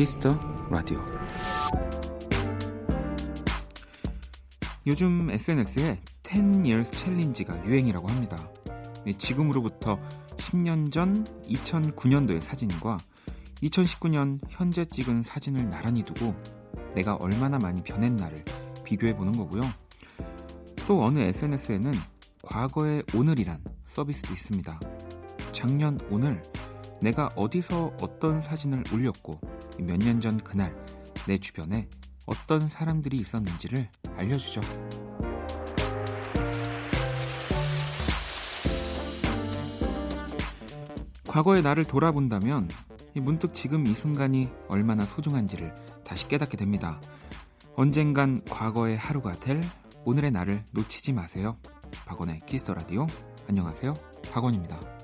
키스 더 라디오 요즘 SNS에 10 years 챌린지가 유행이라고 합니다. 지금으로부터 10년 전 2009년도의 사진과 2019년 현재 찍은 사진을 나란히 두고 내가 얼마나 많이 변했나를 비교해 보는 거고요. 또 어느 SNS에는 과거의 오늘이란 서비스도 있습니다. 작년 오늘 내가 어디서 어떤 사진을 올렸고 몇 년 전 그날 내 주변에 어떤 사람들이 있었는지를 알려주죠. 과거의 나를 돌아본다면 문득 지금 이 순간이 얼마나 소중한지를 다시 깨닫게 됩니다. 언젠간 과거의 하루가 될 오늘의 나를 놓치지 마세요. 박원의 키스터 라디오. 안녕하세요. 박원입니다.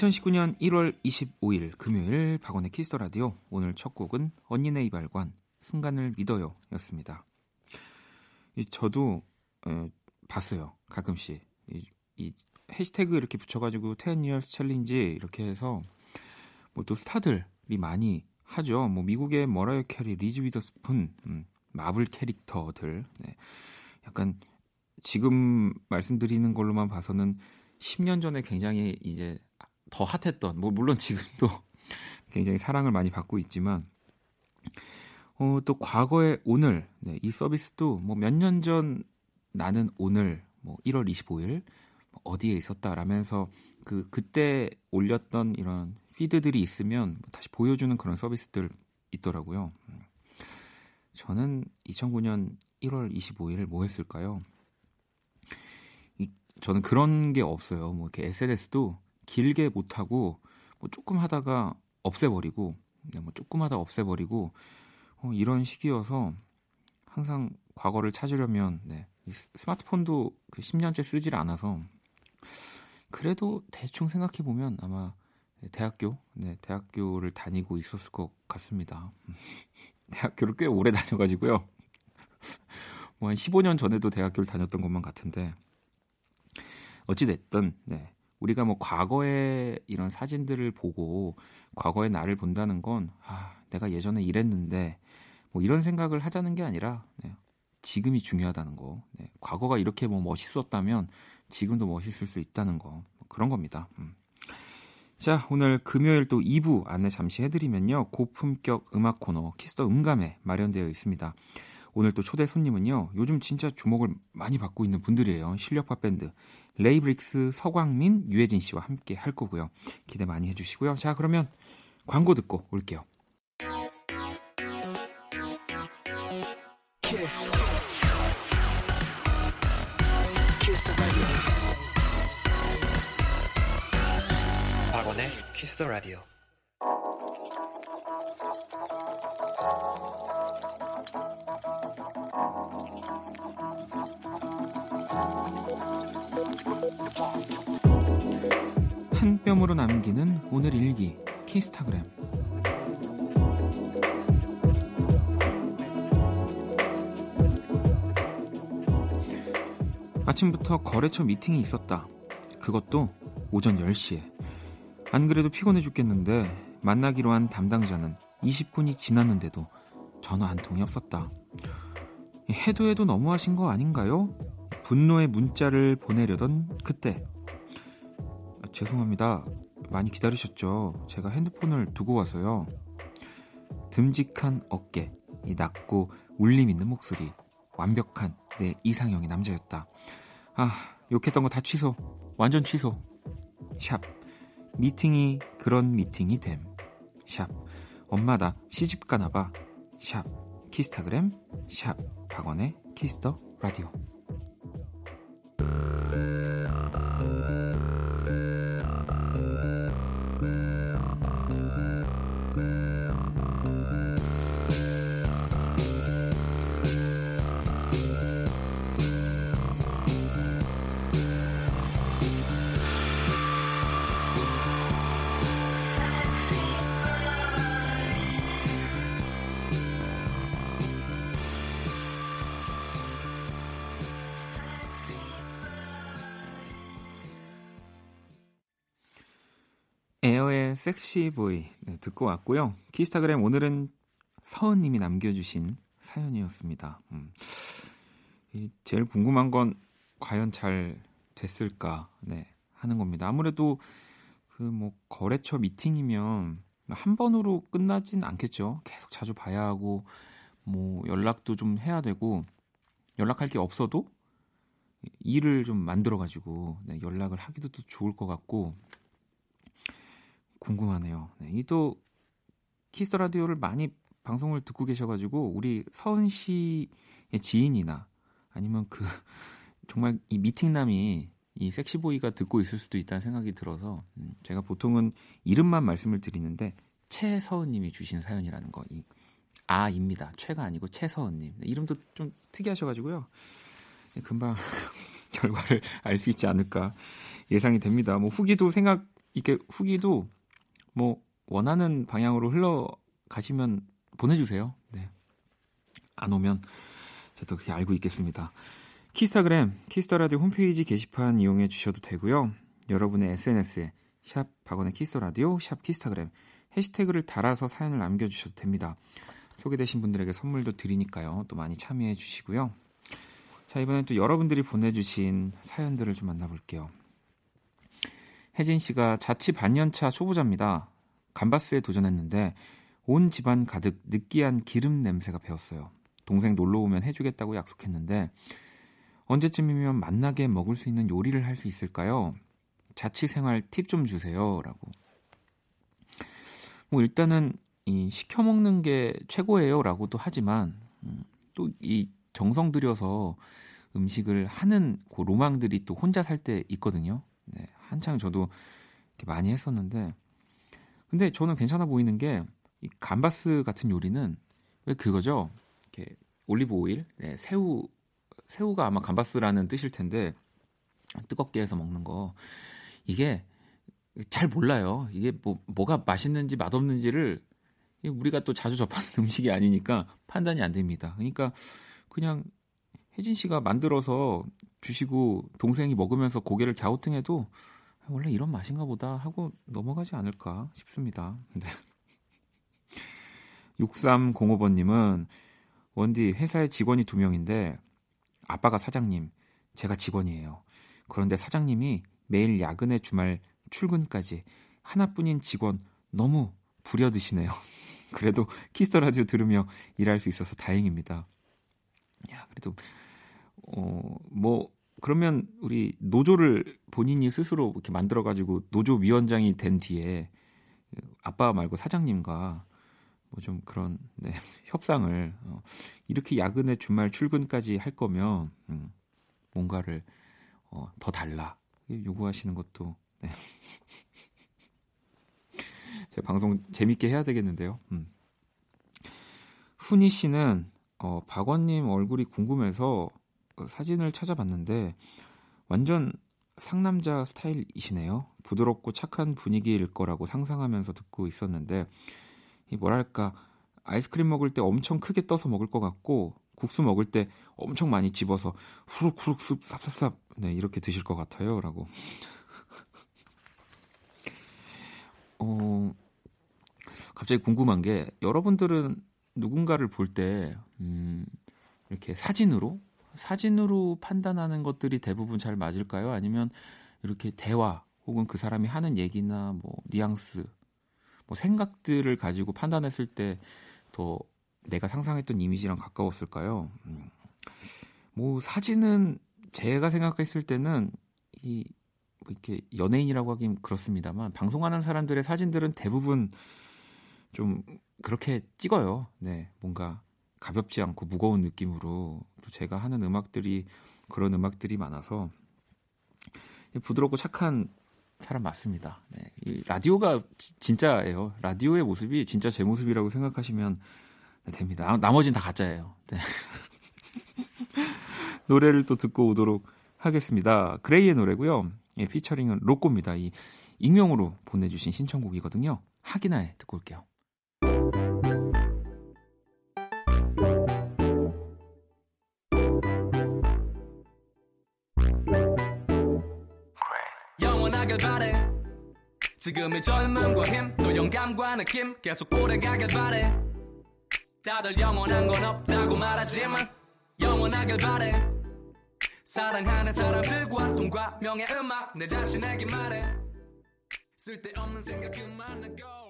2019년 1월 25일 금요일 박원의 키스 더 라디오 오늘 첫 곡은 언니네 이발관 순간을 믿어요 였습니다. 저도 에, 봤어요 가끔씩 이, 이 해시태그 이렇게 붙여가지고 10 years challenge 이렇게 해서 뭐 또 스타들이 많이 하죠. 뭐 미국의 머라이어 캐리, 리즈 위더스푼, 음, 마블 캐릭터들. 네. 약간 지금 말씀드리는 걸로만 봐서는 10년 전에 굉장히 이제 더 핫했던 뭐 물론 지금도 굉장히 사랑을 많이 받고 있지만 어, 또 과거의 오늘 네, 이 서비스도 뭐 몇 년 전 나는 오늘 뭐 1월 25일 어디에 있었다라면서 그 그때 올렸던 이런 피드들이 있으면 다시 보여주는 그런 서비스들 있더라고요. 저는 2009년 1월 25일 뭐 했을까요? 이, 저는 그런 게 없어요. 뭐 이렇게 SNS도 길게 못 하고 뭐 조금 하다가 없애버리고 네, 뭐 조금 하다 없애버리고 어, 이런 시기여서 항상 과거를 찾으려면 네, 스마트폰도 그 10년째 쓰질 않아서 그래도 대충 생각해 보면 아마 대학교 네 대학교를 다니고 있었을 것 같습니다. 대학교를 꽤 오래 다녀가지고요. 뭐 한 15년 전에도 대학교를 다녔던 것만 같은데 어찌 됐든 네 우리가 뭐 과거의 이런 사진들을 보고 과거의 나를 본다는 건 아, 내가 예전에 이랬는데 뭐 이런 생각을 하자는 게 아니라 네, 지금이 중요하다는 거. 네, 과거가 이렇게 뭐 멋있었다면 지금도 멋있을 수 있다는 거. 뭐 그런 겁니다. 음. 자, 오늘 금요일 또 2부 안내 잠시 해드리면요. 고품격 음악 코너 키스 더 음감회 마련되어 있습니다. 오늘 또 초대 손님은요. 요즘 진짜 주목을 많이 받고 있는 분들이에요. 실력파 밴드 레이브릭스 서광민, 유해진 씨와 함께 할 거고요. 기대 많이 해주시고요. 자, 그러면 광고 듣고 올게요. 키스. 키스 박원의 키스 더 라디오. 한 뼘으로 남기는 오늘 일기 키스타그램 아침부터 거래처 미팅이 있었다. 그것도 오전 10시에. 안 그래도 피곤해 죽겠는데 만나기로 한 담당자는 20분이 지났는데도 전화 한 통이 없었다. 해도 해도 너무하신 거 아닌가요? 분노의 문자를 보내려던 그때 죄송합니다. 많이 기다리셨죠? 제가 핸드폰을 두고 와서요. 듬직한 어깨, 이 낮고 울림 있는 목소리, 완벽한 내 이상형의 남자였다. 아, 욕했던 거 다 취소. 완전 취소. 샵. 미팅이 그런 미팅이 됨. 샵. 엄마 나 시집 가나 봐. 샵. 키스타그램. 샵. 박원의 키스터 라디오. Uh... 에어의 섹시보이 네, 듣고 왔고요. 키스타그램 오늘은 서은님이 남겨주신 사연이었습니다. 음. 제일 궁금한 건 과연 잘 됐을까 네, 하는 겁니다. 아무래도 그 뭐 거래처 미팅이면 한 번으로 끝나진 않겠죠. 계속 자주 봐야 하고 뭐 연락도 좀 해야 되고 연락할 게 없어도 일을 좀 만들어 가지고 네, 연락을 하기도 또 좋을 것 같고 궁금하네요. 네, 이또 키스 더 라디오를 많이 방송을 듣고 계셔가지고 우리 서은 씨의 지인이나 아니면 그 정말 이 미팅남이 이 sexy boy가 듣고 있을 수도 있다는 생각이 들어서 음, 제가 보통은 이름만 말씀을 드리는데 최서은님이 주신 사연이라는 거 이 아입니다. 최가 아니고 최서은님 네, 이름도 좀 특이하셔가지고요. 네, 금방 결과를 알 수 있지 않을까 예상이 됩니다. 뭐 후기도 생각 이렇게 후기도 뭐 원하는 방향으로 흘러 가시면 보내주세요. 네. 안 오면 저도 그렇게 알고 있겠습니다. 키스타그램, 키스터라디오 홈페이지 게시판 이용해 주셔도 되고요. 여러분의 SNS에 샵 박원의 키스터라디오, 샵 키스타그램 해시태그를 달아서 사연을 남겨주셔도 됩니다. 소개되신 분들에게 선물도 드리니까요. 또 많이 참여해 주시고요. 자, 이번엔 또 여러분들이 보내주신 사연들을 좀 만나볼게요. 혜진 씨가 자취 반년차 초보자입니다. 감바스에 도전했는데 온 집안 가득 느끼한 기름 냄새가 배었어요. 동생 놀러 오면 해주겠다고 약속했는데 언제쯤이면 만나게 먹을 수 있는 요리를 할 수 있을까요? 자취 생활 팁 좀 주세요라고. 뭐 일단은 이 시켜 먹는 게 최고예요라고도 하지만 음, 또이 정성 들여서 음식을 하는 그 로망들이 또 혼자 살 때 있거든요. 네, 한창 저도 많이 했었는데 근데 저는 괜찮아 보이는 게 이 감바스 같은 요리는 왜 그거죠? 이렇게 올리브 오일, 네, 새우 새우가 아마 감바스라는 뜻일 텐데 뜨겁게 해서 먹는 거 이게 잘 몰라요. 이게 뭐 뭐가 맛있는지 맛없는지를 우리가 또 자주 접하는 음식이 아니니까 판단이 안 됩니다. 그러니까 그냥 혜진 씨가 만들어서 주시고 동생이 먹으면서 고개를 갸우뚱해도 원래 이런 맛인가 보다 하고 넘어가지 않을까 싶습니다. 네. 6305번님은 원디 회사에 직원이 두 명인데 아빠가 사장님, 제가 직원이에요. 그런데 사장님이 매일 야근에 주말 출근까지 하나뿐인 직원 너무 부려드시네요. 그래도 키스 더 라디오 들으며 일할 수 있어서 다행입니다. 야, 그래도 어 뭐 그러면 우리 노조를 본인이 스스로 이렇게 만들어 가지고 노조 위원장이 된 뒤에 아빠 말고 사장님과 뭐 좀 그런 네, 협상을 어, 이렇게 야근에 주말 출근까지 할 거면 음, 뭔가를 어, 더 달라 요구하시는 것도 네. 제 방송 재밌게 해야 되겠는데요. 음. 훈이 씨는 어, 박원님 얼굴이 궁금해서 사진을 찾아봤는데 완전 상남자 스타일이시네요. 부드럽고 착한 분위기일 거라고 상상하면서 듣고 있었는데 이 뭐랄까 아이스크림 먹을 때 엄청 크게 떠서 먹을 것 같고 국수 먹을 때 엄청 많이 집어서 후룩후룩 습 삽삽삽 네 이렇게 드실 것 같아요라고. 어 갑자기 궁금한 게 여러분들은 누군가를 볼 때 음, 이렇게 사진으로 사진으로 판단하는 것들이 대부분 잘 맞을까요? 아니면 이렇게 대화 혹은 그 사람이 하는 얘기나 뭐 뉘앙스, 뭐 생각들을 가지고 판단했을 때 더 내가 상상했던 이미지랑 가까웠을까요? 음. 뭐 사진은 제가 생각했을 때는 이 뭐 이렇게 연예인이라고 하긴 그렇습니다만 방송하는 사람들의 사진들은 대부분 좀 그렇게 찍어요. 네, 뭔가 가볍지 않고 무거운 느낌으로 또 제가 하는 음악들이 그런 음악들이 많아서 부드럽고 착한 사람 맞습니다. 네. 이 라디오가 지, 진짜예요. 라디오의 모습이 진짜 제 모습이라고 생각하시면 됩니다. 아, 나머지는 다 가짜예요. 네. 노래를 또 듣고 오도록 하겠습니다. 그레이의 노래고요. 예, 피처링은 로꼬입니다. 이 익명으로 보내주신 신청곡이거든요. 하기나에 듣고 올게요. 지금의 젊음과 힘, 또 영감과 느낌 계속 오래가길 바래. 다들 영원한 건 없다고 말하지만 영원하길 바래. 사랑하는 사람들과 돈과 명예 음악 내 자신에게 말해. 쓸데없는 생각 그만 하고.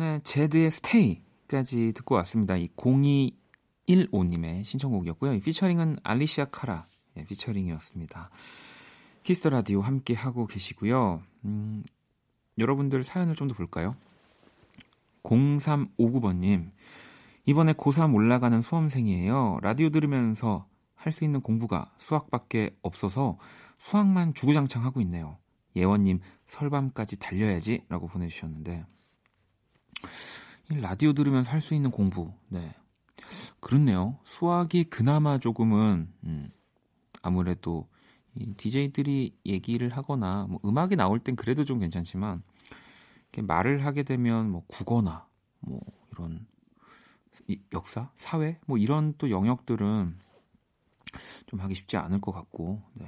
네, 제드의 Stay까지 듣고 왔습니다. 이 0215님의 신청곡이었고요. 이 피처링은 알레시아 카라 예, 피처링이었습니다. 키스 더 라디오 함께 하고 계시고요. 음, 여러분들 사연을 좀 더 볼까요? 0359번님, 이번에 고3 올라가는 수험생이에요. 라디오 들으면서 할 수 있는 공부가 수학밖에 없어서 수학만 주구장창 하고 있네요. 예원님, 설밤까지 달려야지 라고 보내주셨는데, 이 라디오 들으면서 할 수 있는 공부, 네. 그렇네요. 수학이 그나마 조금은, 음, 아무래도 이 DJ들이 얘기를 하거나 뭐 음악이 나올 땐 그래도 좀 괜찮지만 이렇게 말을 하게 되면 뭐 국어나 뭐 이런 이 역사, 사회 뭐 이런 또 영역들은 좀 하기 쉽지 않을 것 같고. 네.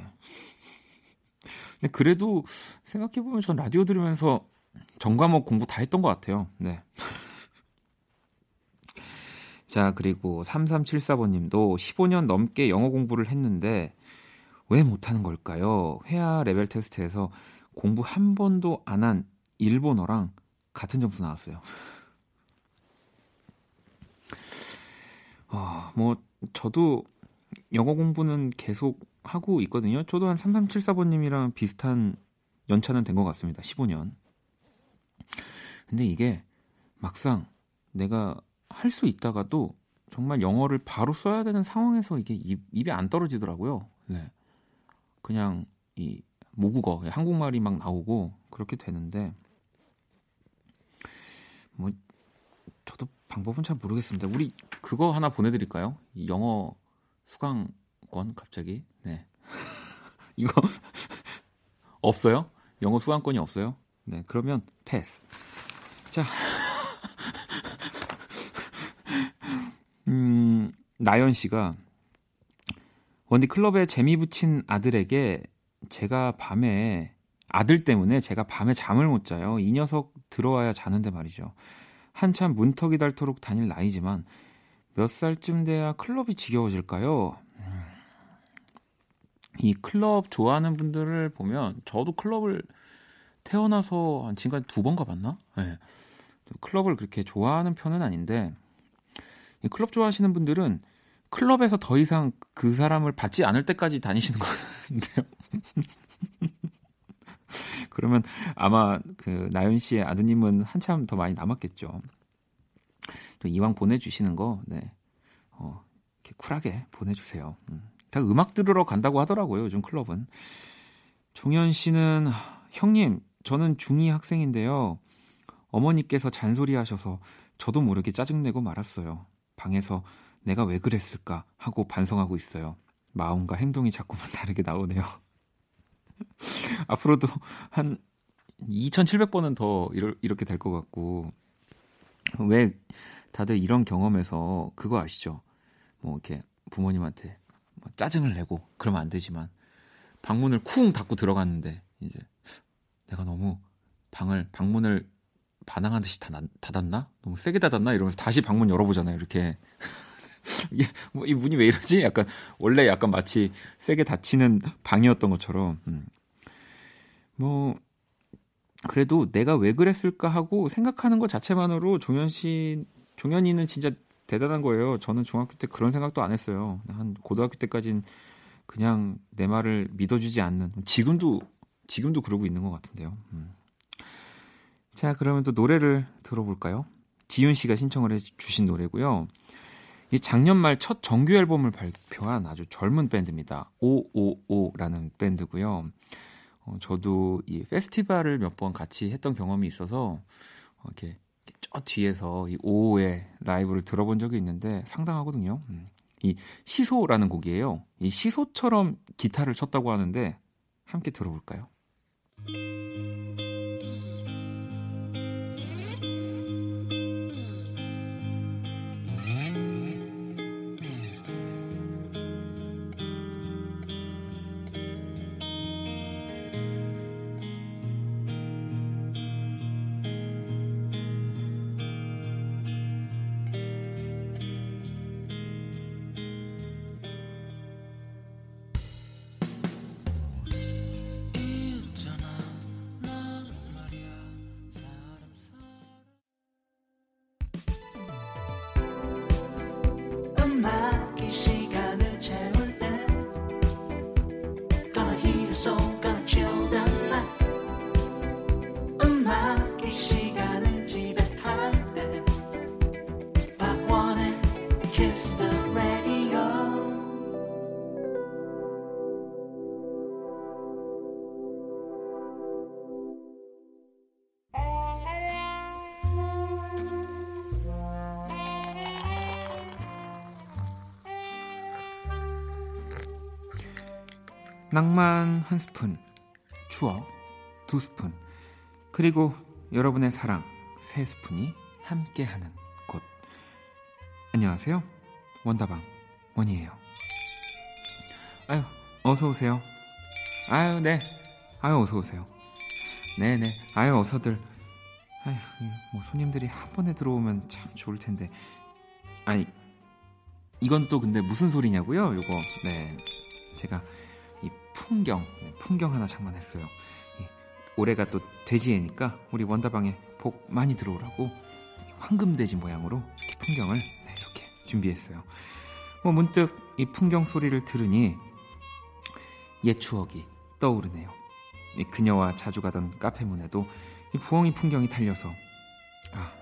근데 그래도 생각해 보면 전 라디오 들으면서 전과목 공부 다 했던 것 같아요. 네. 자, 그리고 3374번님도 15년 넘게 영어 공부를 했는데 왜 못하는 걸까요? 회화 레벨 테스트에서 공부 한 번도 안 한 일본어랑 같은 점수 나왔어요. 아, 뭐 저도 영어 공부는 계속 하고 있거든요. 저도 한 3374번님이랑 비슷한 연차는 된 것 같습니다. 15년. 근데 이게 막상 내가 할 수 있다가도 정말 영어를 바로 써야 되는 상황에서 이게 입, 입에 안 떨어지더라고요. 네. 그냥 이 모국어, 한국말이 막 나오고 그렇게 되는데 뭐 저도 방법은 잘 모르겠습니다. 우리 그거 하나 보내드릴까요? 이 영어 수강권 갑자기 네 이거 없어요? 영어 수강권이 없어요? 네 그러면 패스. 자, 음 나연 씨가 원디 클럽에 재미 붙인 아들에게 제가 밤에 아들 때문에 제가 밤에 잠을 못 자요. 이 녀석 들어와야 자는데 말이죠. 한참 문턱이 닳도록 다닐 나이지만 몇 살쯤 돼야 클럽이 지겨워질까요? 음. 이 클럽 좋아하는 분들을 보면 저도 클럽을 태어나서 한 지금까지 두 번 가봤나? 네. 클럽을 그렇게 좋아하는 편은 아닌데 이 클럽 좋아하시는 분들은 클럽에서 더 이상 그 사람을 받지 않을 때까지 다니시는 것 같은데요. 그러면 아마 그 나연 씨의 아드님은 한참 더 많이 남았겠죠. 또 이왕 보내주시는 거, 네, 어, 이렇게 쿨하게 보내주세요. 음. 다 음악 들으러 간다고 하더라고요. 요즘 클럽은. 종현 씨는 형님, 저는 중2 학생인데요. 어머니께서 잔소리 하셔서 저도 모르게 짜증내고 말았어요. 방에서 내가 왜 그랬을까 하고 반성하고 있어요. 마음과 행동이 자꾸만 다르게 나오네요. 앞으로도 한 2,700번은 더 이렇게 될 것 같고 왜 다들 이런 경험에서 그거 아시죠? 뭐 이렇게 부모님한테 뭐 짜증을 내고 그러면 안 되지만 방문을 쿵 닫고 들어갔는데 이제 내가 너무 방을 방문을 반항하듯이 닫았나? 너무 세게 닫았나? 이러면서 다시 방문 열어보잖아요. 이렇게 이게 뭐 이 문이 왜 이러지? 약간 원래 약간 마치 세게 닫히는 방이었던 것처럼 음. 뭐 그래도 내가 왜 그랬을까 하고 생각하는 것 자체만으로 종현 씨 종현이는 진짜 대단한 거예요. 저는 중학교 때 그런 생각도 안 했어요. 한 고등학교 때까진 그냥 내 말을 믿어주지 않는 지금도 지금도 그러고 있는 것 같은데요. 음. 자 그러면 또 노래를 들어볼까요? 지윤 씨가 신청을 해주신 노래고요. 이 작년 말 첫 정규 앨범을 발표한 아주 젊은 밴드입니다. 555라는 밴드고요. 어, 저도 이 페스티벌을 몇 번 같이 했던 경험이 있어서 어, 이렇게 저 뒤에서 이 55의 라이브를 들어본 적이 있는데 상당하거든요. 음. 이 시소라는 곡이에요. 이 시소처럼 기타를 쳤다고 하는데 함께 들어볼까요? 낭만 한 스푼, 추억 두 스푼, 그리고 여러분의 사랑 세 스푼이 함께하는 곳. 안녕하세요. 원다방 원이에요. 아유, 어서 오세요. 아유, 네. 아유, 어서 오세요. 네네. 네. 아유, 어서들. 아유, 뭐 손님들이 한 번에 들어오면 참 좋을 텐데. 아니, 이건 또 근데 무슨 소리냐고요? 요거. 네. 제가 풍경, 네, 풍경 하나 장만했어요. 예, 올해가 또 돼지해니까 우리 원다방에 복 많이 들어오라고 황금돼지 모양으로 풍경을 네, 이렇게 준비했어요. 뭐 문득 이 풍경 소리를 들으니 옛 추억이 떠오르네요. 이 그녀와 자주 가던 카페 문에도 이 부엉이 풍경이 달려서 아,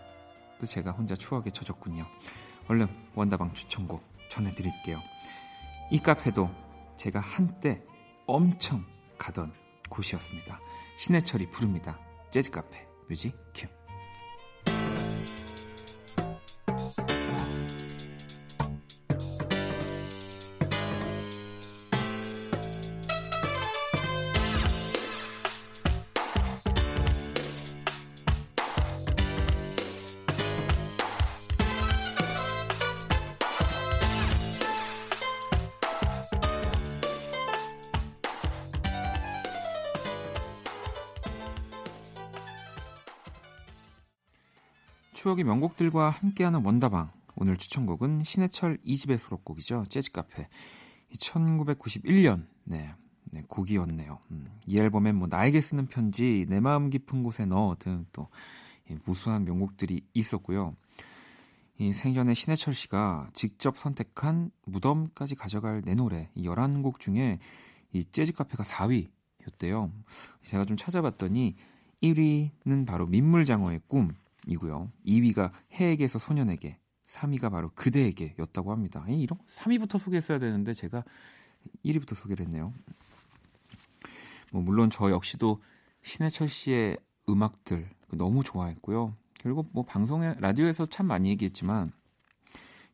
또 제가 혼자 추억에 젖었군요. 얼른 원다방 추천곡 전해드릴게요. 이 카페도 제가 한때 엄청 가던 곳이었습니다. 신해철이 부릅니다. 재즈 카페 뮤직 큐. 추억의 명곡들과 함께하는 원다방. 오늘 추천곡은 신해철 2집의 수록곡이죠. 재즈카페. 1991년, 네, 네 곡이었네요. 음, 이 앨범엔 뭐 나에게 쓰는 편지, 내 마음 깊은 곳에 넣어 등 또 무수한 명곡들이 있었고요. 이 생전에 신해철 씨가 직접 선택한 무덤까지 가져갈 내 노래 이 11곡 중에 이 재즈 카페가 4위였대요. 제가 좀 찾아봤더니 1위는 바로 민물장어의 꿈, 이고요. 2위가 해에게서 소년에게, 3위가 바로 그대에게였다고 합니다. 이런 3위부터 소개했어야 되는데 제가 1위부터 소개를 했네요. 뭐 물론 저 역시도 신해철 씨의 음악들 너무 좋아했고요. 그리고 뭐 방송에 라디오에서 참 많이 얘기했지만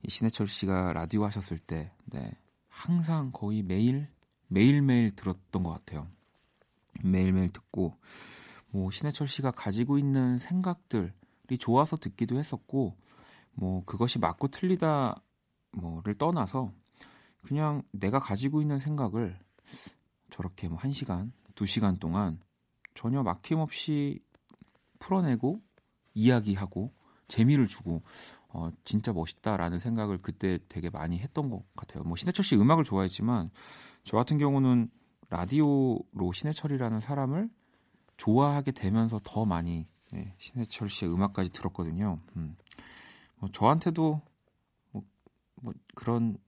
이 신해철 씨가 라디오 하셨을 때 네, 항상 거의 매일 매일 매일 들었던 것 같아요. 매일 매일 듣고 뭐 신해철 씨가 가지고 있는 생각들 좋아서 듣기도 했었고 뭐 그것이 맞고 틀리다 뭐를 떠나서 그냥 내가 가지고 있는 생각을 저렇게 뭐 1시간, 2시간 동안 전혀 막힘없이 풀어내고 이야기하고 재미를 주고 어, 진짜 멋있다라는 생각을 그때 되게 많이 했던 것 같아요. 뭐 신해철 씨 음악을 좋아했지만 저 같은 경우는 라디오로 신해철이라는 사람을 좋아하게 되면서 더 많이 네, 신해철 씨의 음악까지 들었거든요. 음. 뭐 저한테도 뭐, 뭐 그런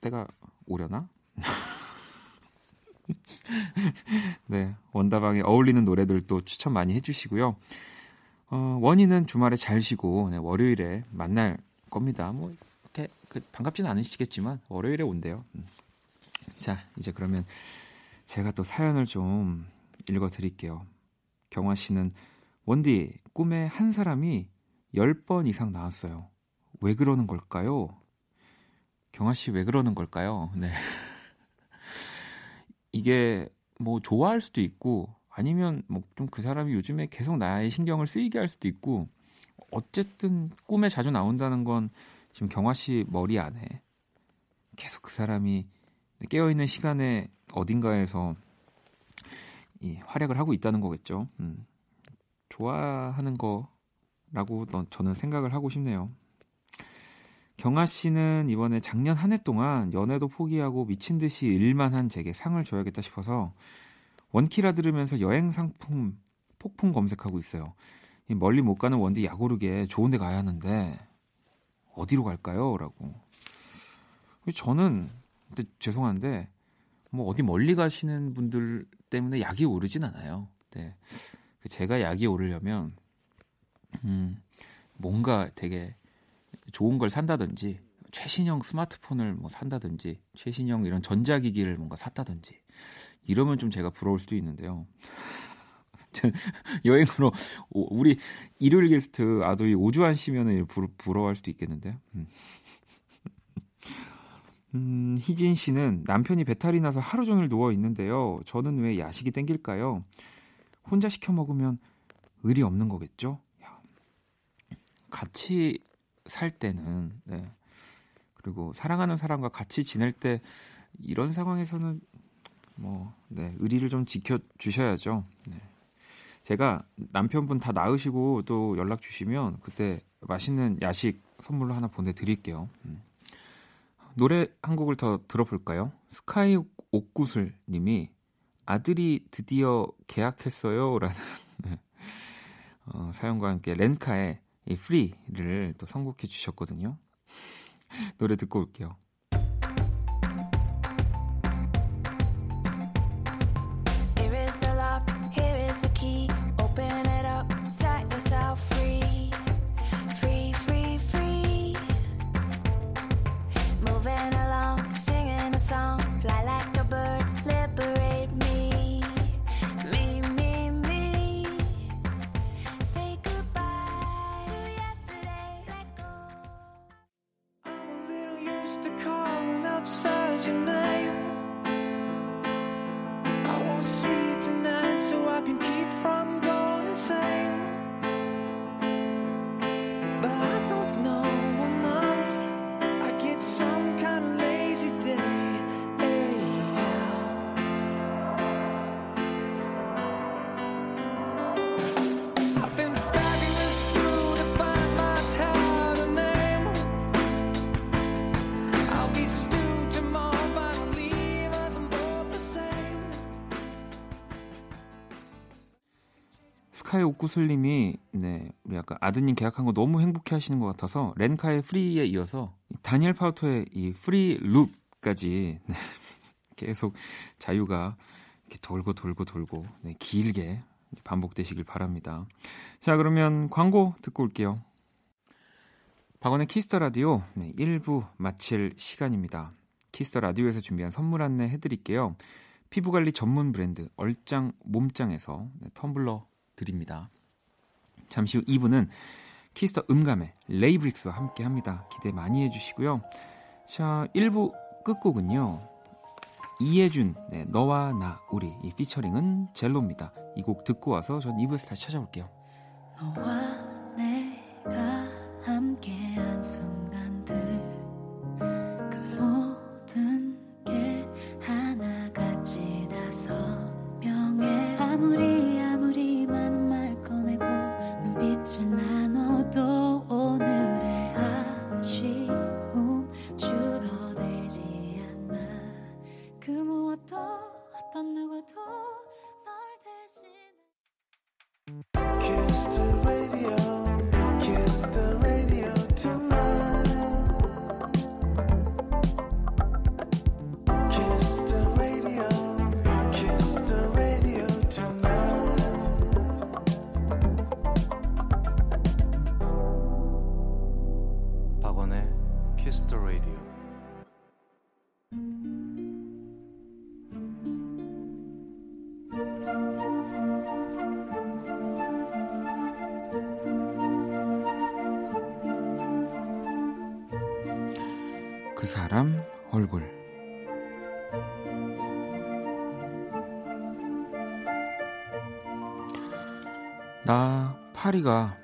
때가 오려나? 네, 원다방에 어울리는 노래들도 추천 많이 해주시고요. 어, 원희는 주말에 잘 쉬고 네, 월요일에 만날 겁니다. 뭐 이렇게 그, 반갑지는 않으시겠지만 월요일에 온대요. 음. 자 이제 그러면 제가 또 사연을 좀 읽어드릴게요. 경화 씨는 원디 꿈에 한 사람이 10번 이상 나왔어요. 왜 그러는 걸까요? 경화 씨왜 그러는 걸까요? 네. 이게 뭐 좋아할 수도 있고 아니면 뭐 좀 그 사람이 요즘에 계속 나의 신경을 쓰이게 할 수도 있고 어쨌든 꿈에 자주 나온다는 건 지금 경화 씨 머리 안에 계속 그 사람이 깨어 있는 시간에 어딘가에서 이 활약을 하고 있다는 거겠죠. 음. 좋아하는 거라고 저는 생각을 하고 싶네요. 경아 씨는 이번에 작년 한 해 동안 연애도 포기하고 미친 듯이 일만 한 제게 상을 줘야겠다 싶어서 원키라 들으면서 여행 상품 폭풍 검색하고 있어요. 멀리 못 가는 원디 야고르게 좋은 데 가야 하는데 어디로 갈까요? 라고. 저는 죄송한데 뭐 어디 멀리 가시는 분들 때문에 약이 오르진 않아요. 네. 제가 약이 오르려면 음, 뭔가 되게 좋은 걸 산다든지 최신형 스마트폰을 뭐 산다든지 최신형 이런 전자기기를 뭔가 샀다든지 이러면 좀 제가 부러울 수도 있는데요. 여행으로 우리 일요일 게스트 아도이 오주환 씨면은 부러워할 수도 있겠는데요. 음. 음, 희진 씨는 남편이 배탈이 나서 하루 종일 누워 있는데요. 저는 왜 야식이 땡길까요? 혼자 시켜 먹으면 의리 없는 거겠죠? 야, 같이 살 때는 네. 그리고 사랑하는 사람과 같이 지낼 때 이런 상황에서는 뭐 네, 의리를 좀 지켜 주셔야죠. 네. 제가 남편분 다 나으시고 또 연락 주시면 그때 맛있는 야식 선물로 하나 보내드릴게요. 음. 노래 한 곡을 더 들어볼까요? 스카이 옥구슬 님이 아들이 드디어 계약했어요. 라는 네. 어, 사연과 함께 렌카의 이 프리를 또 선곡해 주셨거든요. 노래 듣고 올게요. 렌카의 옥구슬님이 네 우리 아까 아드님 계약한 거 너무 행복해 하시는 것 같아서 렌카의 Free에 이어서 다니엘 파우터의 이 Free Loop까지 네, 계속 자유가 이렇게 돌고 돌고 돌고 네, 길게 반복되시길 바랍니다. 자 그러면 광고 듣고 올게요. 박원의 키스 더 라디오 네, 1부 마칠 시간입니다. 키스 더 라디오에서 준비한 선물 안내 해드릴게요. 피부관리 전문 브랜드 얼짱 몸짱에서 네, 텀블러 드립니다. 잠시 후 2부는 키스 더 음감회 레이브릭스와 함께 합니다. 기대 많이 해주시고요. 자, 1부 끝곡은요. 이예준, 네, 너와 나, 우리. 이 피처링은 젤로입니다. 이 곡 듣고 와서 전 2부에서 다시 찾아올게요. 너와 내가 함께 나 파리가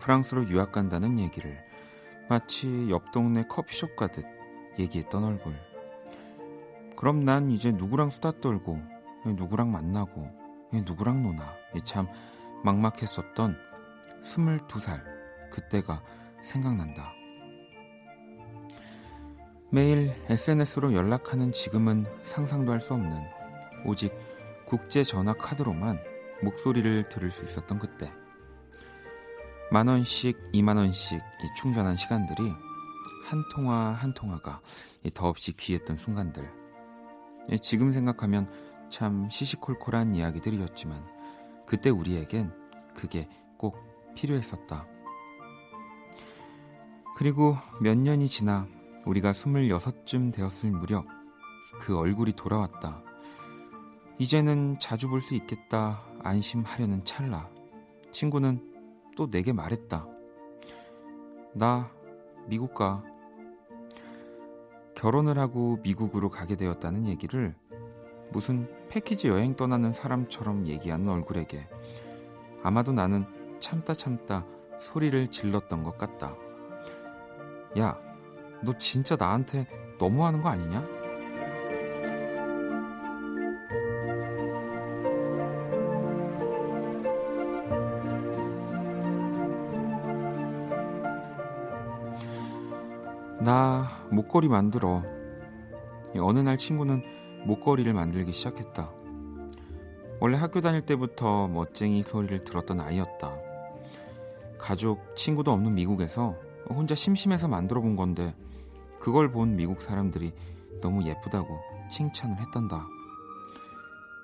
프랑스로 유학 간다는 얘기를 마치 옆 동네 커피숍 가듯 얘기했던 얼굴. 그럼 난 이제 누구랑 수다 떨고 누구랑 만나고 누구랑 노나 참 막막했었던 22살 그때가 생각난다. 매일 SNS로 연락하는 지금은 상상도 할 수 없는 오직 국제 전화 카드로만 목소리를 들을 수 있었던 그때. 만 원씩, 이만 원씩 충전한 시간들이 한 통화 한 통화가 더없이 귀했던 순간들. 지금 생각하면 참 시시콜콜한 이야기들이었지만 그때 우리에겐 그게 꼭 필요했었다. 그리고 몇 년이 지나 우리가 26쯤 되었을 무렵 그 얼굴이 돌아왔다. 이제는 자주 볼 수 있겠다 안심하려는 찰나 친구는 또 내게 말했다. 나 미국 가. 결혼을 하고 미국으로 가게 되었다는 얘기를 무슨 패키지 여행 떠나는 사람처럼 얘기하는 얼굴에게 아마도 나는 참다 참다 소리를 질렀던 것 같다. 야, 너 진짜 나한테 너무하는 거 아니냐? 목걸이 만들어. 어느 날 친구는 목걸이를 만들기 시작했다. 원래 학교 다닐 때부터 멋쟁이 소리를 들었던 아이였다. 가족, 친구도 없는 미국에서 혼자 심심해서 만들어 본 건데 그걸 본 미국 사람들이 너무 예쁘다고 칭찬을 했단다.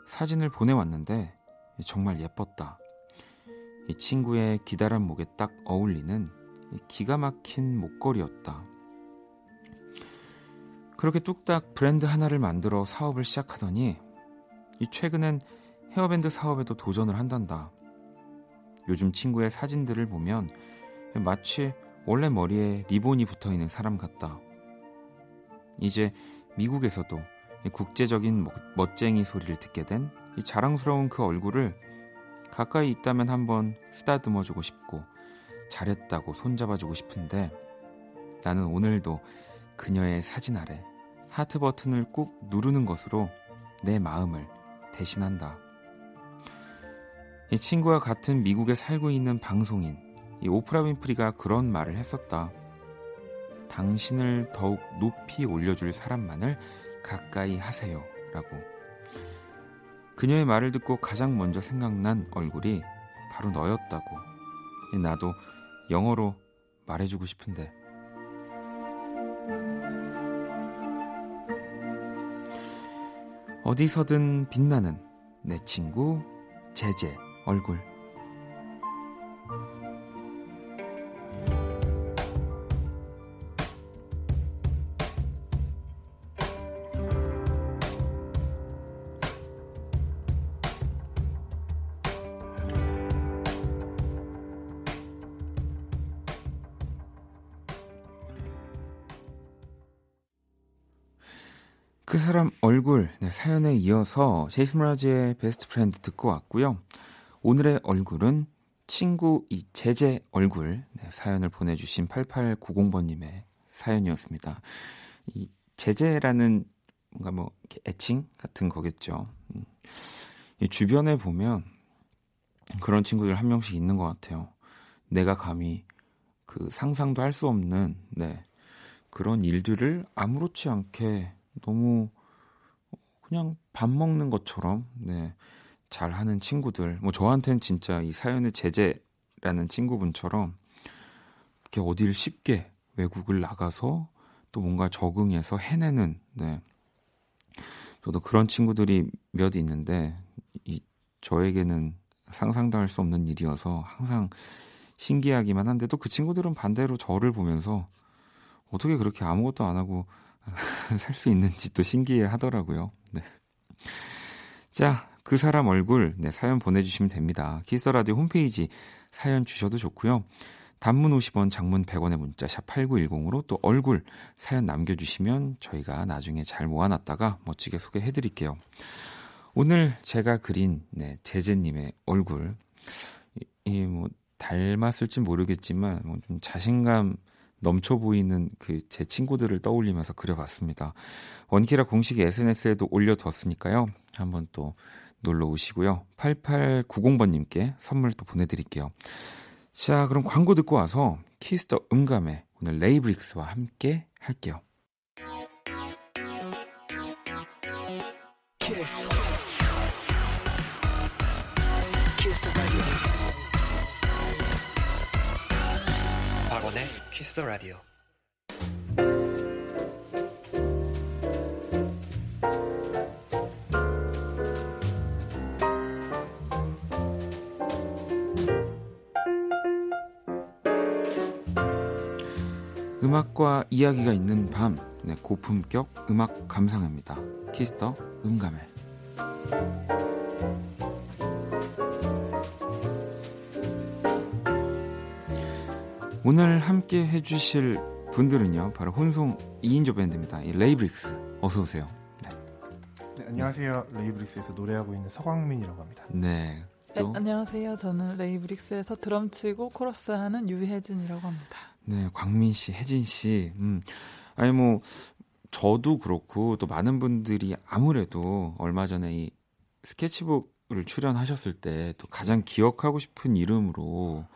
사진을 보내왔는데 정말 예뻤다. 이 친구의 기다란 목에 딱 어울리는 기가 막힌 목걸이였다. 그렇게 뚝딱 브랜드 하나를 만들어 사업을 시작하더니 이 최근엔 헤어밴드 사업에도 도전을 한단다. 요즘 친구의 사진들을 보면 마치 원래 머리에 리본이 붙어 있는 사람 같다. 이제 미국에서도 국제적인 멋쟁이 소리를 듣게 된 이 자랑스러운 그 얼굴을 가까이 있다면 한번 쓰다듬어 주고 싶고 잘했다고 손잡아 주고 싶은데 나는 오늘도 그녀의 사진 아래 하트 버튼을 꾹 누르는 것으로 내 마음을 대신한다. 이 친구와 같은 미국에 살고 있는 방송인 이 오프라 윈프리가 그런 말을 했었다. 당신을 더욱 높이 올려줄 사람만을 가까이 하세요. 라고. 그녀의 말을 듣고 가장 먼저 생각난 얼굴이 바로 너였다고. 나도 영어로 말해주고 싶은데. 어디서든 빛나는 내 친구 제제 얼굴. 네, 사연에 이어서 제이슨 므라즈의 Best Friend 듣고 왔고요. 오늘의 얼굴은 친구 이 제제 얼굴 네, 사연을 보내주신 8890번님의 사연이었습니다. 이 제제라는 뭔가 뭐 애칭 같은 거겠죠. 음. 이 주변에 보면 그런 친구들 한 명씩 있는 것 같아요. 내가 감히 그 상상도 할 수 없는 네, 그런 일들을 아무렇지 않게 너무 그냥 밥 먹는 것처럼 네, 잘 하는 친구들. 뭐 저한테는 진짜 이 사연의 제재라는 친구분처럼 이렇게 어디를 쉽게 외국을 나가서 또 뭔가 적응해서 해내는 네. 저도 그런 친구들이 몇 있는데 이 저에게는 상상도 할 수 없는 일이어서 항상 신기하기만 한데 또 그 친구들은 반대로 저를 보면서 어떻게 그렇게 아무것도 안 하고 살 수 있는지 또 신기해 하더라고요. 네. 자, 그 사람 얼굴 네, 사연 보내주시면 됩니다. 키스 라디오 홈페이지 사연 주셔도 좋고요. 단문 50원, 장문 100원의 문자 샵 8910으로 또 얼굴 사연 남겨주시면 저희가 나중에 잘 모아놨다가 멋지게 소개해드릴게요. 오늘 제가 그린 네, 제재님의 얼굴 이뭐 닮았을진 모르겠지만 뭐 좀 자신감 넘쳐 보이는 그 제 친구들을 떠올리면서 그려봤습니다. 원키라 공식 SNS에도 올려뒀으니까요. 한번 또 놀러 오시고요. 8890번님께 선물 또 보내드릴게요. 자, 그럼 광고 듣고 와서 키스 더 음감회 오늘 레이브릭스와 함께 할게요. 키스. 키스 박원의 키스터 라디오. 음악과 이야기가 있는 밤, 네, 고품격 음악 감상입니다. 키스 더 음감회. 오늘 함께 해주실 분들은요, 바로 혼성 2인조 밴드입니다. 이 레이브릭스. 어서 오세요. 네. 네, 안녕하세요. 레이브릭스에서 노래하고 있는 서광민이라고 합니다. 네. 네, 안녕하세요. 저는 레이브릭스에서 드럼 치고 코러스 하는 유혜진이라고 합니다. 네, 광민 씨, 혜진 씨. 음. 아니 뭐 저도 그렇고 또 많은 분들이 아무래도 얼마 전에 이 스케치북을 출연하셨을 때 또 가장 기억하고 싶은 이름으로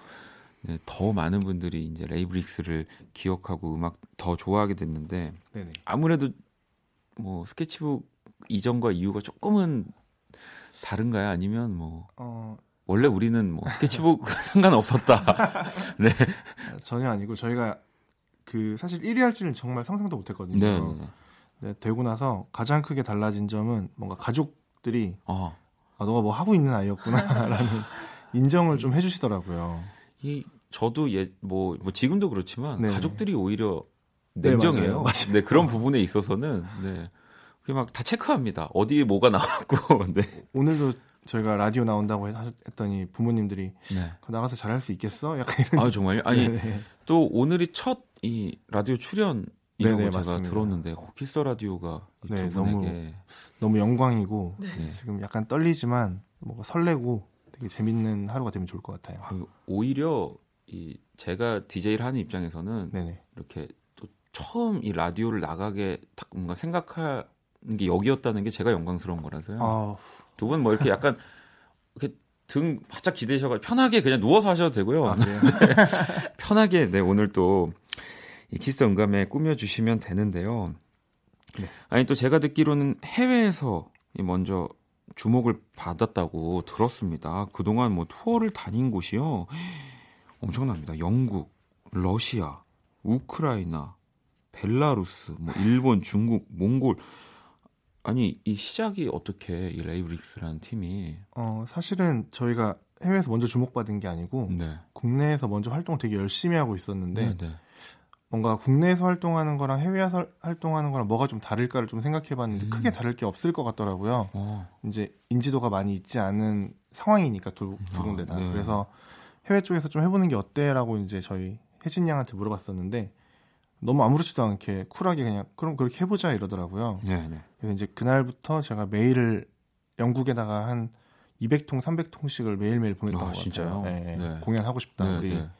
네, 더 많은 분들이 이제 레이브릭스를 기억하고 음악 더 좋아하게 됐는데 네네. 아무래도 뭐 스케치북 이전과 이후가 조금은 다른가요? 아니면 뭐 어... 원래 우리는 뭐 스케치북 상관없었다. 네. 전혀 아니고 저희가 그 사실 1위 할지는 정말 상상도 못 했거든요. 네, 네. 네, 되고 나서 가장 크게 달라진 점은 뭔가 가족들이 어. 아, 너가 뭐 하고 있는 아이였구나라는 인정을 좀 해주시더라고요. 이 저도 예뭐 뭐 지금도 그렇지만 네. 가족들이 오히려 네, 냉정해요. 네. 네, 그런 부분에 있어서는 네. 그게 막 다 체크합니다. 어디에 뭐가 나왔고. 네. 오늘도 저희가 라디오 나온다고 했더니 부모님들이 네. 나가서 잘할 수 있겠어? 약간 이런. 아 정말요? 아니 네네. 또 오늘이 첫 이 라디오 출연 이라고 네네, 제가 맞습니다. 들었는데 키스 라디오가 네, 너무 너무 영광이고 네. 지금 약간 떨리지만 뭔가 설레고 되게 재밌는 하루가 되면 좋을 것 같아요. 아, 오히려 이 제가 DJ를 하는 입장에서는 네네. 이렇게 또 처음 이 라디오를 나가게 딱 뭔가 생각하는 게 여기였다는 게 제가 영광스러운 거라서요. 아, 두분 뭐 이렇게 약간 이렇게 등 바짝 기대셔가 편하게 그냥 누워서 하셔도 되고요. 아, 네. 편하게 네 오늘 또 이 키스 응감에 꾸며 주시면 되는데요. 네. 아니 또 제가 듣기로는 해외에서 먼저 주목을 받았다고 들었습니다. 그동안 뭐 투어를 다닌 곳이요. 엄청납니다. 영국, 러시아, 우크라이나, 벨라루스, 뭐 일본, 중국, 몽골 아니 이 시작이 어떻게 이 레이브릭스라는 팀이 어 사실은 저희가 해외에서 먼저 주목받은 게 아니고 네. 국내에서 먼저 활동을 되게 열심히 하고 있었는데 네, 네. 뭔가 국내에서 활동하는 거랑 해외에서 활동하는 거랑 뭐가 좀 다를까를 좀 생각해봤는데 음. 크게 다를 게 없을 것 같더라고요. 어. 이제 인지도가 많이 있지 않은 상황이니까 두, 두 아, 군데 다. 네. 그래서 해외 쪽에서 좀 해보는 게 어때라고 이제 저희 혜진 양한테 물어봤었는데 너무 아무렇지도 않게 쿨하게 그냥 그럼 그렇게 해보자 이러더라고요. 네, 네. 그래서 이제 그날부터 제가 메일을 영국에다가 한 200통, 300통씩을 매일매일 보냈던 아, 것 같아요. 네, 네. 공연하고 싶다. 네, 우리 네.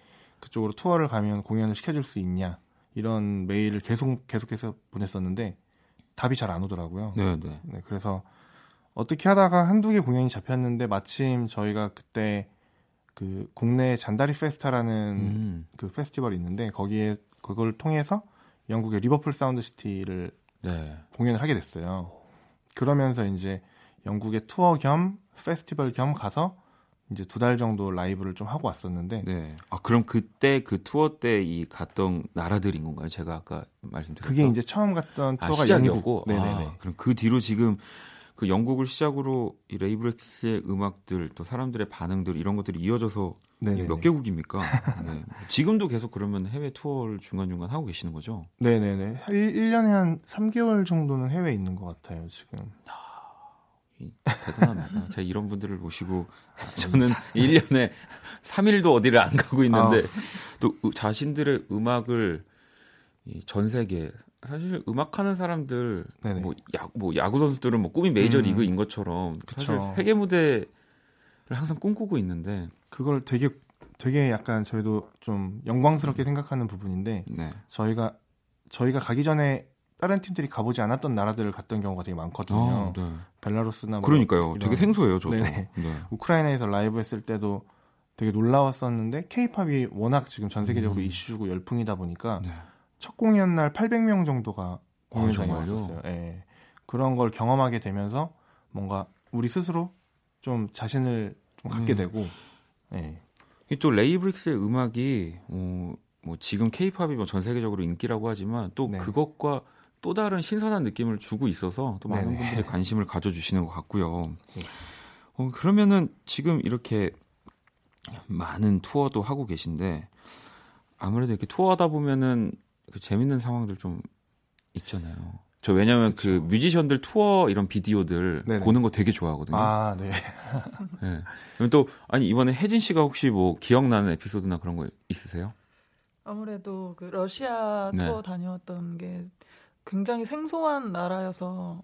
그쪽으로 투어를 가면 공연을 시켜줄 수 있냐 이런 메일을 계속 계속해서 보냈었는데 답이 잘 안 오더라고요. 네, 네. 네, 그래서 어떻게 하다가 한두 개 공연이 잡혔는데 마침 저희가 그때 그 국내 잔다리 페스타라는 음. 그 페스티벌이 있는데 거기에 그걸 통해서 영국의 리버풀 사운드 시티를 네. 공연을 하게 됐어요. 그러면서 이제 영국의 투어 겸 페스티벌 겸 가서 이제 두 달 정도 라이브를 좀 하고 왔었는데. 네. 아 그럼 그때 그 투어 때 이 갔던 나라들인 건가요? 제가 아까 말씀드렸던. 그게 이제 처음 갔던 아, 투어가 아, 시작이었고. 네네네. 아, 그럼 그 뒤로 지금 그 영국을 시작으로 이 레이브렉스의 음악들 또 사람들의 반응들 이런 것들이 이어져서 몇 개국입니까? 네. 지금도 계속 그러면 해외 투어를 중간중간 하고 계시는 거죠? 네네네. 1, 년에한 3개월 정도는 해외에 있는 것 같아요, 지금. 대단합니다. 제가 이런 분들을 모시고 저는 1년에 3일도 어디를 안 가고 있는데 아. 또 자신들의 음악을 전 세계 사실 음악하는 사람들 뭐, 야, 뭐 야구 선수들은 뭐 꿈이 메이저 음. 리그인 것처럼 사실 그쵸. 세계 무대를 항상 꿈꾸고 있는데 그걸 되게 되게 약간 저희도 좀 영광스럽게 생각하는 부분인데 네. 저희가 저희가 가기 전에 다른 팀들이 가보지 않았던 나라들을 갔던 경우가 되게 많거든요. 아, 네. 벨라루스나 뭐 그러니까요. 되게 생소해요, 저도. 네. 우크라이나에서 라이브 했을 때도 되게 놀라웠었는데 케이팝이 워낙 지금 전 세계적으로 음. 이슈고 열풍이다 보니까 네. 첫 공연 날 800명 정도가 공연장에 아, 왔었어요. 예. 그런 걸 경험하게 되면서 뭔가 우리 스스로 좀 자신을 좀 갖게 음. 되고 예. 또 레이브릭스의 음악이 어, 뭐 지금 케이팝이 뭐 전 세계적으로 인기라고 하지만 또 네. 그것과 또 다른 신선한 느낌을 주고 있어서 또 많은 네네. 분들이 관심을 가져주시는 것 같고요. 네. 어, 그러면은 지금 이렇게 많은 투어도 하고 계신데 아무래도 이렇게 투어하다 보면은 그 재밌는 상황들 좀 있잖아요. 저 왜냐면 그쵸. 그 뮤지션들 투어 이런 비디오들 네네. 보는 거 되게 좋아하거든요. 아, 네. 네. 또 아니 이번에 혜진 씨가 혹시 뭐 기억나는 에피소드나 그런 거 있으세요? 아무래도 그 러시아 네. 투어 네. 다녀왔던 게 굉장히 생소한 나라여서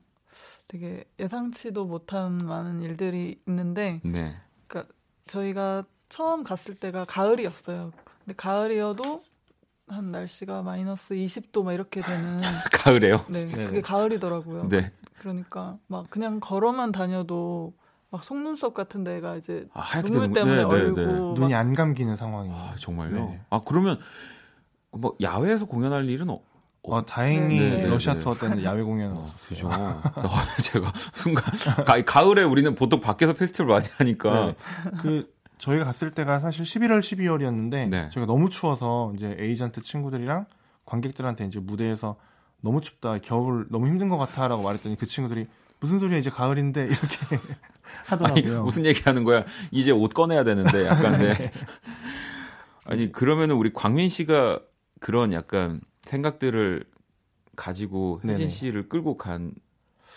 되게 예상치도 못한 많은 일들이 있는데, 네. 그러니까 저희가 처음 갔을 때가 가을이었어요. 근데 가을이어도 한 날씨가 마이너스 20도 막 이렇게 되는 가을에요? 네, 네네. 그게 가을이더라고요. 네. 그러니까 막 그냥 걸어만 다녀도 막 속눈썹 같은 데가 이제 아, 눈물 때문에 네네네. 얼고 네, 네. 눈이 안 감기는 상황이. 아, 정말요? 네. 아 그러면 뭐 야외에서 공연할 일은 어, 어, 다행히 네, 네 러시아 네. 투어 때는 야외 공연은 어, 없었어요. 제가 순간 가, 을에 우리는 보통 밖에서 페스티벌 많이 하니까 네. 그 저희가 갔을 때가 사실 11월, 12월이었는데 네. 저희가 너무 추워서 이제 에이전트 친구들이랑 관객들한테 이제 무대에서 너무 춥다, 겨울 너무 힘든 것 같아라고 말했더니 그 친구들이 무슨 소리야 이제 가을인데 이렇게 하더라고요. 아니, 무슨 얘기하는 거야? 이제 옷 꺼내야 되는데 약간 네. 아니 그러면은 우리 광민 씨가 그런 약간 생각들을 가지고 혜진 네네. 씨를 끌고 간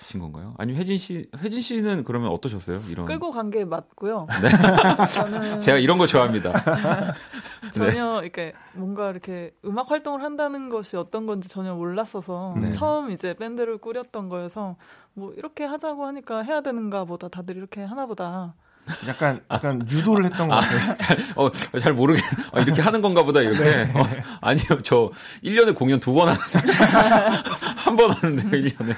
신 건가요? 아니면 혜진 씨, 혜진 씨는 그러면 어떠셨어요? 이런 끌고 간 게 맞고요. 네. 저는 제가 이런 거 좋아합니다. 전혀 이렇게 뭔가 이렇게 음악 활동을 한다는 것이 어떤 건지 전혀 몰랐어서 네. 처음 이제 밴드를 꾸렸던 거여서 뭐 이렇게 하자고 하니까 해야 되는가 보다 다들 이렇게 하나 보다. 약간 약간 유도를 했던 것 아, 같아요. 잘, 어, 잘 모르겠. 어, 이렇게 하는 건가 보다 이렇게. 네. 어, 아니요, 저 1년에 공연 두 번 하는데 한 번 하는데 1년에.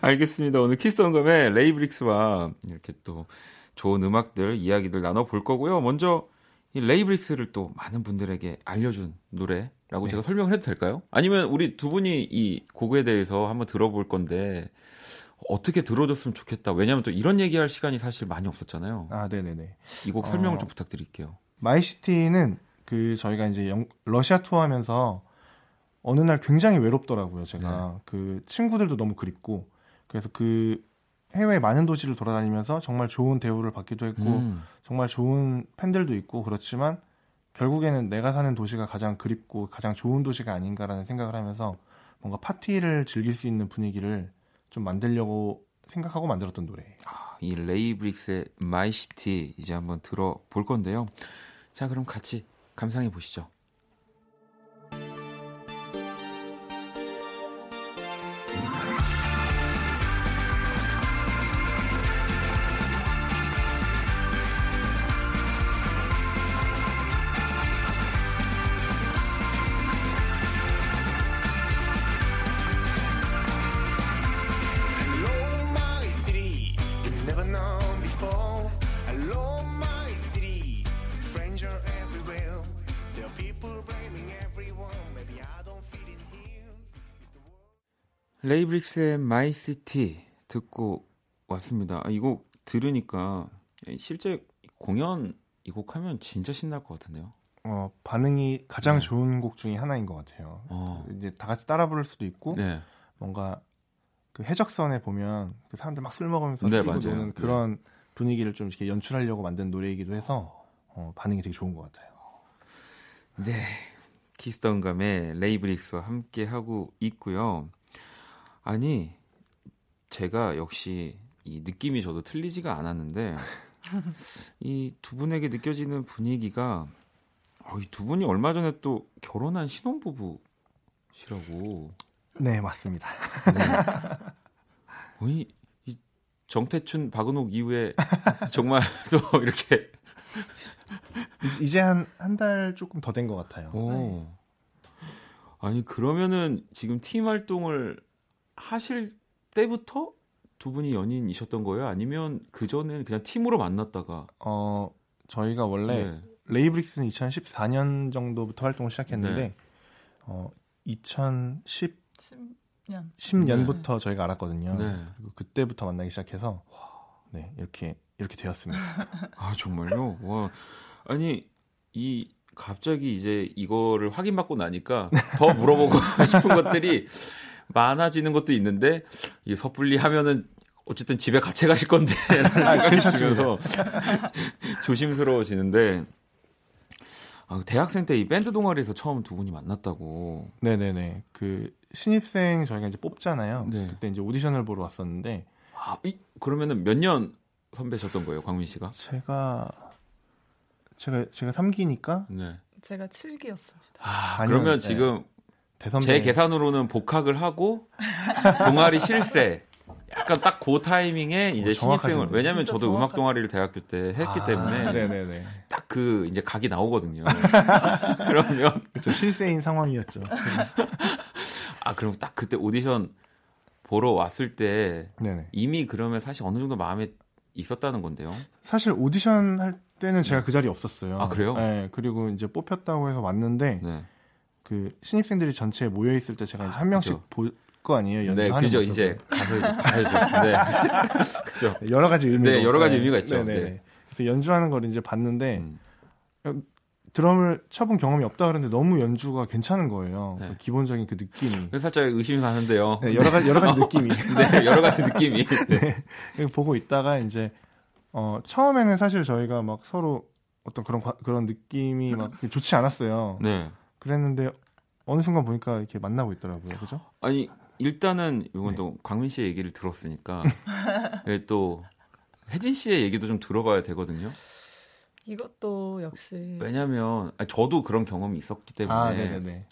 알겠습니다. 오늘 키스 더 음감회 레이브릭스와 이렇게 또 좋은 음악들, 이야기들 나눠 볼 거고요. 먼저 이 레이브릭스를 또 많은 분들에게 알려준 노래라고 네. 제가 설명을 해도 될까요? 아니면 우리 두 분이 이 곡에 대해서 한번 들어볼 건데 어떻게 들어줬으면 좋겠다. 왜냐하면 또 이런 얘기할 시간이 사실 많이 없었잖아요. 아, 네네네. 이 곡 설명을 어, 좀 부탁드릴게요. 마이시티는 그 저희가 이제 영, 러시아 투어하면서 어느 날 굉장히 외롭더라고요. 제가 네. 그 친구들도 너무 그립고 그래서 그 해외 많은 도시를 돌아다니면서 정말 좋은 대우를 받기도 했고 음. 정말 좋은 팬들도 있고 그렇지만 결국에는 내가 사는 도시가 가장 그립고 가장 좋은 도시가 아닌가라는 생각을 하면서 뭔가 파티를 즐길 수 있는 분위기를 좀 만들려고 생각하고 만들었던 노래예요. 아, 이 레이브릭스의 My City 이제 한번 들어볼 건데요. 자, 그럼 같이 감상해 보시죠. 레이브릭스의 My City 듣고 왔습니다. 아, 이곡 들으니까 실제 공연 이 곡 하면 진짜 신날 것 같은데요. 어, 반응이 가장 네. 좋은 곡 중에 하나인 것 같아요. 어. 이제 다 같이 따라 부를 수도 있고 네. 뭔가 그 해적선에 보면 그 사람들 막 술 먹으면서 네, 뛰고 노는 네. 그런 네. 분위기를 좀 이렇게 연출하려고 만든 노래이기도 해서 어, 반응이 되게 좋은 것 같아요. 네. 키스턴감의 레이브릭스와 함께 하고 있고요. 아니 제가 역시 이 느낌이 저도 틀리지가 않았는데 이 두 분에게 느껴지는 분위기가 어, 이두 분이 얼마 전에 또 결혼한 신혼부부시라고. 네 맞습니다. 네. 어 이 이 정태춘 박은옥 이후에 정말 또 이렇게 이제 한 한 달 조금 더 된 것 같아요. 네. 아니 그러면은 지금 팀 활동을 하실 때부터 두 분이 연인이셨던 거예요? 아니면 그 전에는 그냥 팀으로 만났다가? 어 저희가 원래 네. 레이브릭스는 2014년 정도부터 활동을 시작했는데 네. 어 2010 10년 10년부터 네. 저희가 알았거든요. 네. 그리고 그때부터 만나기 시작해서 네 이렇게 이렇게 되었습니다. 아 정말요? 와 아니 이 갑자기 이제 이거를 확인받고 나니까 더 물어보고 싶은 것들이 많아지는 것도 있는데 이 섣불리 하면은 어쨌든 집에 같이 가실 건데 라는 아, 생각이 들면서 조심스러워지는데 아, 대학생 때 이 밴드 동아리에서 처음 두 분이 만났다고. 네네네. 그 신입생 저희가 이제 뽑잖아요. 네. 그때 이제 오디션을 보러 왔었는데. 아, 이, 그러면은 몇 년 선배셨던 거예요, 광민 씨가? 제가 제가 제가 3기니까. 네. 제가 7기였습니다. 아, 그러면 네. 지금 대선배. 제 계산으로는 복학을 하고 동아리 실세 약간 딱 그 타이밍에 이제 오, 신입생을 왜냐면 저도 정확하지. 음악 동아리를 대학교 때 했기 아, 때문에 딱 그 이제 각이 나오거든요. 그러면 그렇죠. 실세인 상황이었죠. 아 그럼 딱 그때 오디션 보러 왔을 때 네네. 이미 그러면 사실 어느 정도 마음에 있었다는 건데요. 사실 오디션 할 때는 제가 네. 그 자리에 없었어요. 아 그래요? 네. 그리고 이제 뽑혔다고 해서 왔는데 네. 그 신입생들이 전체에 모여 있을 때 제가 이제 한 명씩 볼거 아니에요. 네, 그죠. 모습을. 이제 가서 이제 가야죠. 네. 그죠. 여러 가지 의미. 네, 여러 가지 네. 의미가 있죠. 네, 네. 네. 그래서 연주하는 걸 이제 봤는데 음. 드럼을 쳐본 경험이 없다 그러는데 너무 연주가 괜찮은 거예요. 네. 그 기본적인 그 느낌이. 살짝 의심이 가는데요. 네, 여러 가지 여러 가지 느낌이. 네, 여러 가지 느낌이. 네. 보고 있다가 이제 어 처음에는 사실 저희가 막 서로 어떤 그런 그런 느낌이 막 좋지 않았어요. 네. 그랬는데 어느 순간 보니까 이렇게 만나고 있더라고요. 그죠? 아니, 일단은 이건 네. 또 광민 씨의 얘기를 들었으니까 예, 또 혜진 씨의 얘기도 좀 들어봐야 되거든요. 이것도 역시 왜냐면 하 저도 그런 경험이 있었기 때문에 아.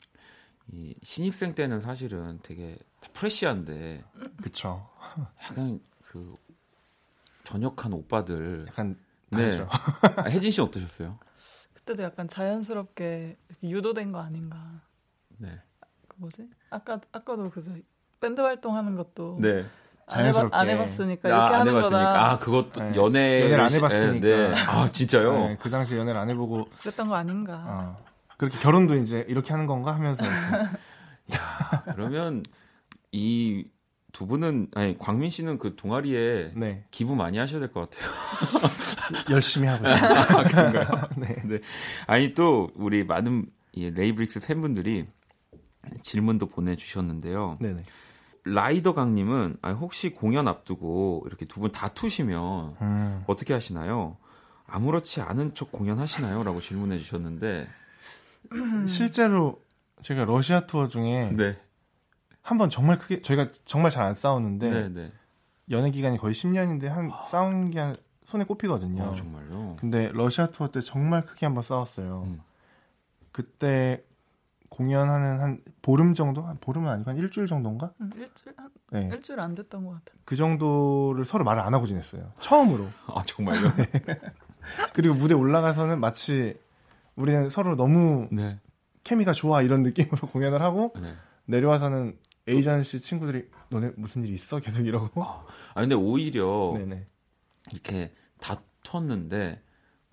이 신입생 때는 사실은 되게 프레시한데 그쵸 약간 그 전역한 오빠들 약간 네. 아, 혜진 씨 어떠셨어요? 그때도 약간 자연스럽게 유도된 거 아닌가. 네. 그 뭐지? 아까 아까도 그저 밴드 활동하는 것도 네. 자연스럽게 안, 해봤, 으니까 아, 이렇게 하는 해봤으니까. 거다. 아 그것도 네. 연애 연애를 안 해봤으니까. 네. 아 진짜요? 네, 그 당시 연애를 안 해보고 그랬던 거 아닌가. 어. 그렇게 결혼도 이제 이렇게 하는 건가 하면서. 야, 그러면 이 두 분은 아니 광민 씨는 그 동아리에 네. 기부 많이 하셔야 될 것 같아요. 열심히 하고 있습니다. 아? 네. 네. 아니 또 우리 많은 이 레이브릭스 팬분들이 질문도 보내주셨는데요. 네네. 라이더 강님은 아니, 혹시 공연 앞두고 이렇게 두 분 다투시면 음. 어떻게 하시나요? 아무렇지 않은 척 공연하시나요? 라고 질문해 주셨는데 실제로 제가 러시아 투어 중에 네. 한 번 정말 크게 저희가 정말 잘 안 싸웠는데 네, 네. 연애 기간이 거의 10년인데 한 아. 싸운 게 한 손에 꼽히거든요. 아, 정말요? 근데 러시아 투어 때 정말 크게 한번 싸웠어요. 음. 그때 공연하는 한 보름 정도? 한 보름은 아니고 한 일주일 정도인가? 응, 일주일 한 네. 일주일 안 됐던 것 같아요. 그 정도를 서로 말을 안 하고 지냈어요. 처음으로. 아 정말요? 네. 그리고 무대 올라가서는 마치 우리는 서로 너무 네. 케미가 좋아 이런 느낌으로 공연을 하고 네. 내려와서는 에이전시 친구들이 너네 무슨 일 있어? 계속 이러고. 아, 근데 오히려 네네. 이렇게 다퉜는데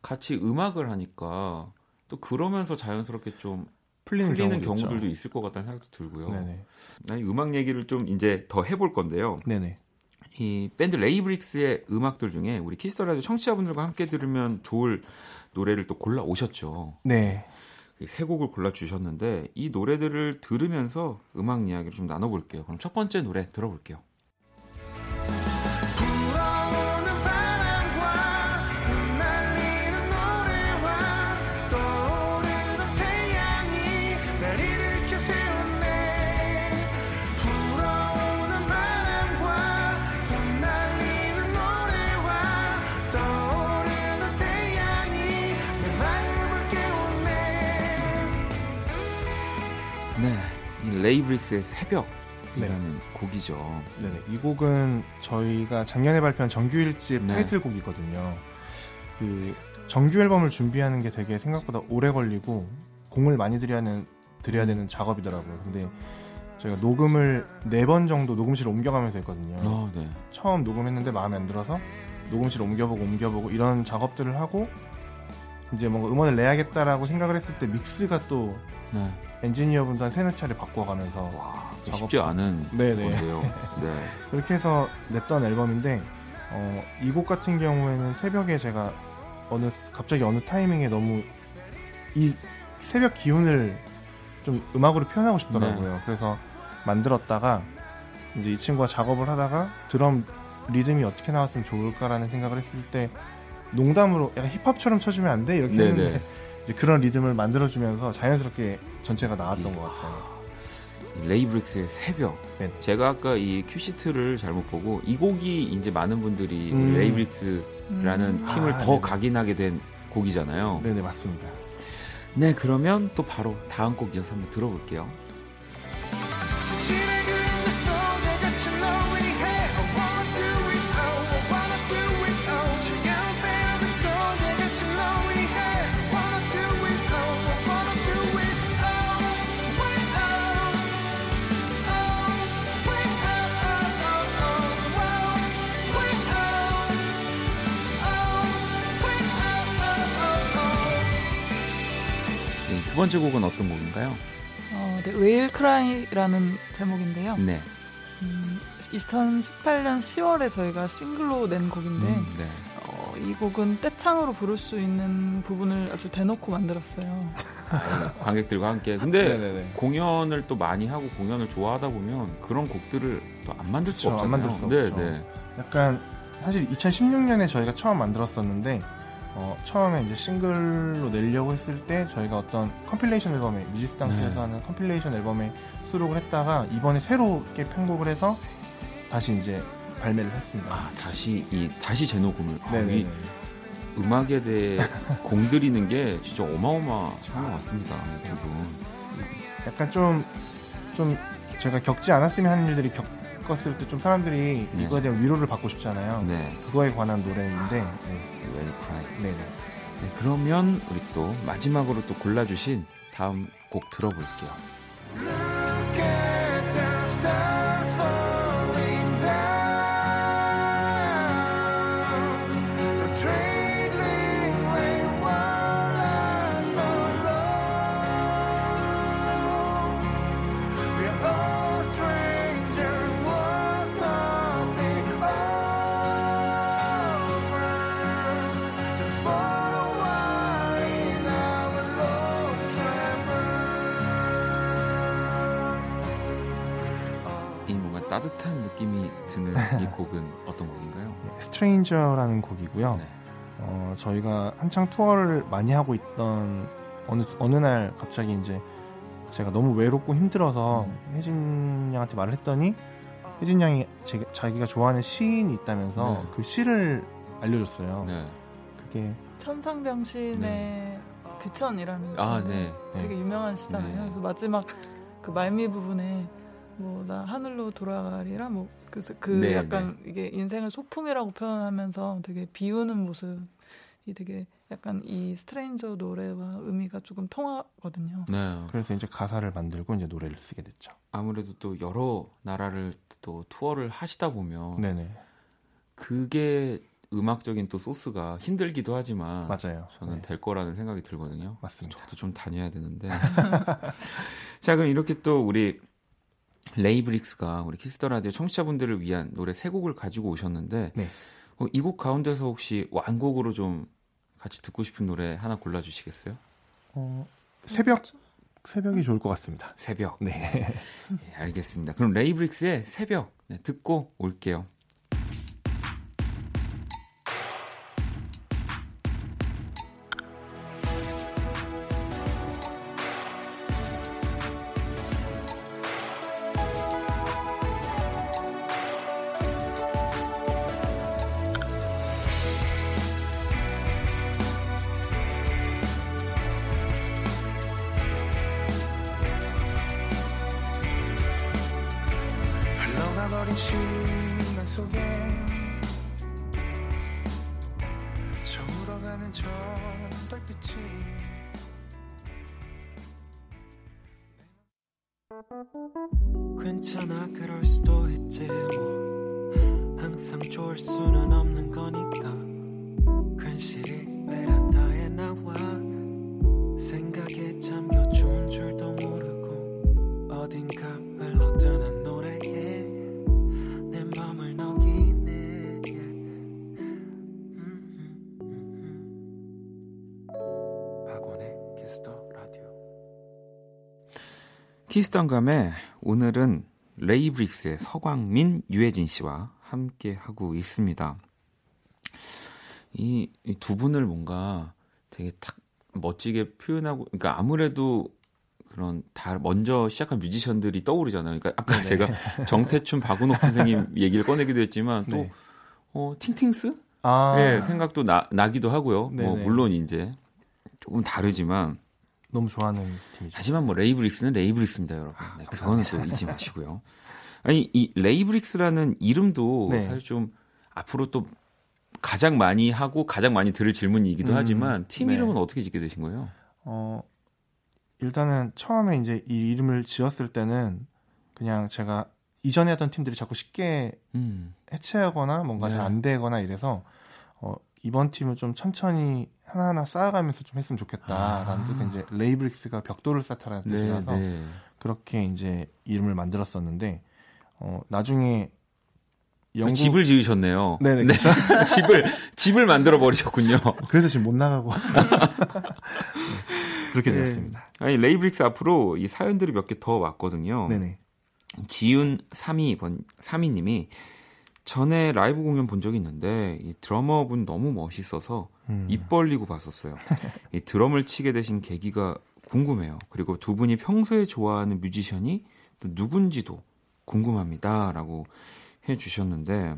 같이 음악을 하니까 또 그러면서 자연스럽게 좀 풀리는, 풀리는 경우들도 있죠. 있을 것 같다는 생각도 들고요. 네네. 아니, 음악 얘기를 좀 이제 더 해볼 건데요. 네네. 이 밴드 레이브릭스의 음악들 중에 우리 키스터라디오 청취자분들과 함께 들으면 좋을 노래를 또 골라 오셨죠. 네. 세 곡을 골라 주셨는데 이 노래들을 들으면서 음악 이야기를 좀 나눠볼게요. 그럼 첫 번째 노래 들어볼게요. 레이브릭스의 새벽이라는 네. 곡이죠. 네네. 이 곡은 저희가 작년에 발표한 정규 일집 네. 타이틀곡이거든요. 그 정규 앨범을 준비하는 게 되게 생각보다 오래 걸리고 공을 많이 들여야 하는 드려야 음. 되는 작업이더라고요. 근데 저희가 녹음을 네 번 정도 녹음실을 옮겨가면서 했거든요. 어, 네. 처음 녹음했는데 마음에 안 들어서 녹음실 옮겨보고 옮겨보고 이런 작업들을 하고 이제 뭔가 음원을 내야겠다라고 생각을 했을 때 믹스가 또 네. 엔지니어분도 한 세네 차례 바꿔가면서 와, 작업... 쉽지 않은 네네. 건데요. 네. 그렇게 해서 냈던 앨범인데 어, 이 곡 같은 경우에는 새벽에 제가 어느 갑자기 어느 타이밍에 너무 이 새벽 기운을 좀 음악으로 표현하고 싶더라고요. 네. 그래서 만들었다가 이제 이 친구가 작업을 하다가 드럼 리듬이 어떻게 나왔으면 좋을까라는 생각을 했을 때 농담으로 약간 힙합처럼 쳐주면 안 돼? 이렇게 네네. 했는데 그런 리듬을 만들어주면서 자연스럽게 전체가 나왔던 것 같아요. 레이브릭스의 새벽. 네. 제가 아까 이 큐시트를 잘못 보고 이 곡이 이제 많은 분들이 음. 레이브릭스라는 음. 팀을 아, 더 네네. 각인하게 된 곡이잖아요. 네네 맞습니다. 네 그러면 또 바로 다음 곡 이어서 한번 들어볼게요. 번째 곡은 어떤 곡인가요? 어, 네, 웨일 크라이라는 제목인데요. 네. 음, 2018년 10월에 저희가 싱글로 낸 곡인데 음, 네. 어, 이 곡은 떼창으로 부를 수 있는 부분을 아주 대놓고 만들었어요. 아, 관객들과 함께. 근데 네네네. 공연을 또 많이 하고 공연을 좋아하다 보면 그런 곡들을 또 안 만들 수 없잖아요. 안 만들 수 네, 없죠. 네. 약간 사실 2016년에 저희가 처음 만들었었는데 어, 처음에 이제 싱글로 내려고 했을 때 저희가 어떤 compilation 앨범에 뮤지스땅스에서 네. 하는 compilation 앨범에 수록을 했다가 이번에 새롭게 편곡을 해서 다시 이제 발매를 했습니다. 아 다시 이 다시 재녹음을 아, 이 음악에 대해 공들이는 게 진짜 어마어마한 것 같습니다. 두 분. 약간 좀좀 제가 겪지 않았으면 하는 일들이 겪, 겪었을 때 좀 사람들이 네. 이거에 대한 위로를 받고 싶잖아요. 네. 그거에 관한 노래인데. 네. Well Cry. 네네. 네, 그러면 우리 또 마지막으로 또 골라주신 다음 곡 들어볼게요. 느낌이 드는 이 곡은 어떤 곡인가요? 스트레인저라는 곡이고요. 네. 어, 저희가 한창 투어를 많이 하고 있던 어느 어느 날 갑자기 이제 제가 너무 외롭고 힘들어서 음. 혜진 양한테 말을 했더니 혜진 양이 제, 자기가 좋아하는 시인이 있다면서 네. 그 시를 알려줬어요. 네. 그게 천상병신의 네. 귀천이라는 아, 네. 되게 유명한 시잖아요. 네. 그 마지막 그 말미 부분에 뭐 나 하늘로 돌아가리라 뭐 그래서 그 네, 약간 네. 이게 인생을 소풍이라고 표현하면서 되게 비우는 모습이 되게 약간 이 Stranger 노래와 의미가 조금 통하거든요. 네. 그래서 이제 가사를 만들고 이제 노래를 쓰게 됐죠. 아무래도 또 여러 나라를 또 투어를 하시다 보면 네네. 그게 음악적인 또 소스가 힘들기도 하지만 맞아요. 저는 네. 될 거라는 생각이 들거든요. 맞습니다. 저도 좀 다녀야 되는데. 자, 그럼 이렇게 또 우리 레이브릭스가 우리 키스터 라디오 청취자분들을 위한 노래 세 곡을 가지고 오셨는데 네. 어, 이곡 가운데서 혹시 완곡으로 좀 같이 듣고 싶은 노래 하나 골라 주시겠어요? 어, 새벽 새벽이 좋을 것 같습니다. 새벽. 네. 네 알겠습니다. 그럼 레이브릭스의 새벽 네, 듣고 올게요. 키스턴감에 오늘은 레이브릭스의 서광민, 유혜진 씨와 함께 하고 있습니다. 이 두 분을 뭔가 되게 탁 멋지게 표현하고, 그러니까 아무래도 그런 다 먼저 시작한 뮤지션들이 떠오르잖아요. 그러니까 아까 네네. 제가 정태춘, 박은옥 선생님 얘기를 꺼내기도 했지만 또 네. 어, 팅팅스? 아. 네, 생각도 나, 나기도 하고요. 뭐 물론 이제 조금 다르지만 너무 좋아하는 팀이죠. 하지만 뭐 레이브릭스는 레이브릭스입니다, 여러분. 네, 그거는 또 잊지 마시고요. 아니 이 레이브릭스라는 이름도 네. 사실 좀 앞으로 또 가장 많이 하고 가장 많이 들을 질문이기도 음, 하지만 팀 네. 이름은 어떻게 짓게 되신 거예요? 어 일단은 처음에 이제 이 이름을 지었을 때는 그냥 제가 이전에 하던 팀들이 자꾸 쉽게 음. 해체하거나 뭔가 네. 잘안 되거나 이래서 어, 이번 팀을 좀 천천히 하나하나 쌓아가면서 좀 했으면 좋겠다라는 아. 뜻의 이제 레이브릭스가 벽돌을 쌓다라는 네, 뜻이라서 네. 그렇게 이제 이름을 만들었었는데 어, 나중에 영국... 집을 지으셨네요. 네네. 네, 집을 집을 만들어 버리셨군요. 그래서 지금 못 나가고 그렇게 네. 되었습니다. 아니 레이브릭스 앞으로 이 사연들이 몇 개 더 왔거든요. 네네. 지윤 32번 32님이 전에 라이브 공연 본 적이 있는데 이 드러머분 너무 멋있어서 음. 입 벌리고 봤었어요. 이 드럼을 치게 되신 계기가 궁금해요. 그리고 두 분이 평소에 좋아하는 뮤지션이 또 누군지도 궁금합니다라고 해 주셨는데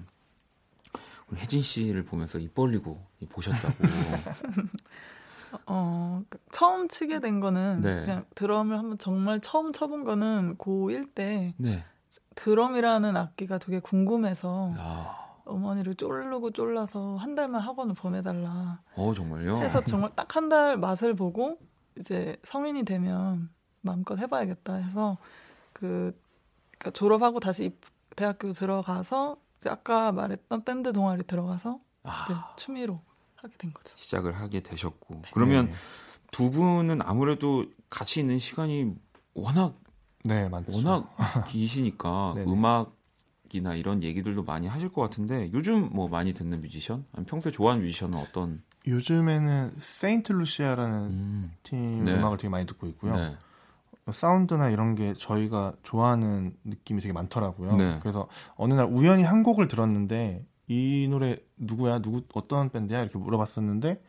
우리 혜진 씨를 보면서 입 벌리고 보셨다고. 어, 그 처음 치게 된 거는 네. 그냥 드럼을 한번 정말 처음 쳐본 거는 고1 때 네. 드럼이라는 악기가 되게 궁금해서 아. 어머니를 쫄르고 쫄라서 한 달만 학원을 보내달라. 어 정말요? 해서 정말 딱 한 달 맛을 보고 이제 성인이 되면 마음껏 해봐야겠다 해서 그 그러니까 졸업하고 다시 대학교 들어가서 이제 아까 말했던 밴드 동아리 들어가서 아. 이제 취미로 하게 된 거죠. 시작을 하게 되셨고 네. 그러면 네. 두 분은 아무래도 같이 있는 시간이 워낙 네, 많죠. 워낙 기시니까 음악이나 이런 얘기들도 많이 하실 것 같은데 요즘 뭐 많이 듣는 뮤지션? 아니 평소에 좋아하는 뮤지션은 어떤? 요즘에는 세인트 루시아라는 음. 팀 네. 음악을 되게 많이 듣고 있고요. 네. 사운드나 이런 게 저희가 좋아하는 느낌이 되게 많더라고요. 네. 그래서 어느 날 우연히 한 곡을 들었는데 이 노래 누구야? 누구 어떤 밴드야? 이렇게 물어봤었는데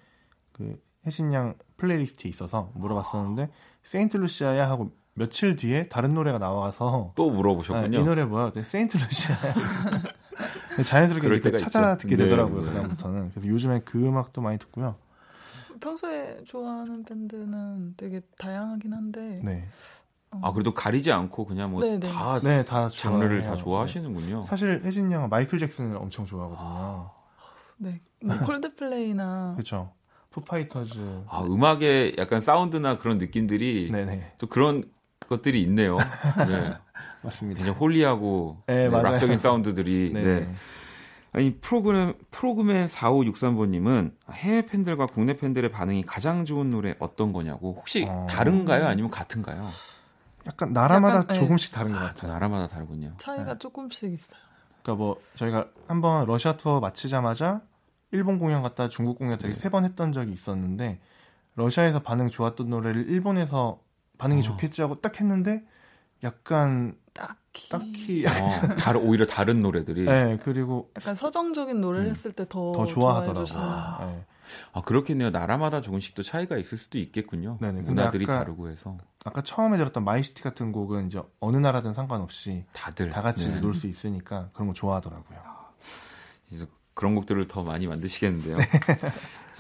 그 혜신 양 playlist에 있어서 물어봤었는데 세인트 루시아야 하고 며칠 뒤에 다른 노래가 나와서 또 물어보셨군요. 아, 이 노래 뭐야? 세인트 루시아. 자연스럽게 찾아 듣게 네, 되더라고요. 네. 그다음부터는. 그래서 요즘에 그 음악도 많이 듣고요. 평소에 좋아하는 밴드는 되게 다양하긴 한데. 네. 어. 아 그래도 가리지 않고 그냥 뭐다 네, 다 장르를 다 좋아하시는군요. 사실 혜진 양은 마이클 잭슨을 엄청 좋아하거든요. 아, 네, 뭐 콜드플레이나 그렇죠. 푸파이터즈. 아 음악의 약간 사운드나 그런 느낌들이 네네. 또 그런 것들이 있네요. 네. 맞습니다. 그냥 holy하고 네, 네, 락적인 사운드들이. 네. 네. 아니 프로그램 프로그램 4563번님은 해외 팬들과 국내 팬들의 반응이 가장 좋은 노래 어떤 거냐고 혹시 어... 다른가요 아니면 같은가요? 약간 나라마다 약간, 네. 조금씩 다른 것 아, 같아요. 나라마다 다르군요. 차이가 네. 조금씩 있어요. 그러니까 뭐 저희가 한번 러시아 투어 마치자마자 일본 공연 갔다 중국 공연 되게 네. 세번 했던 적이 있었는데 러시아에서 반응 좋았던 노래를 일본에서 반응이 어. 좋겠지 하고 딱 했는데 약간 딱히 딱히 어, 다른 오히려 다른 노래들이 네 그리고 약간 서정적인 노래를 음. 했을 때 더 더 좋아하더라고요. 아. 네. 아 그렇겠네요. 나라마다 조금씩 또 차이가 있을 수도 있겠군요. 네네. 문화들이 아까, 다르고 해서 아까 처음에 들었던 My City 같은 곡은 이제 어느 나라든 상관없이 다들 다 같이 네. 놀수 있으니까 그런 거 좋아하더라고요. 그래서 그런 곡들을 더 많이 만드시겠는데요.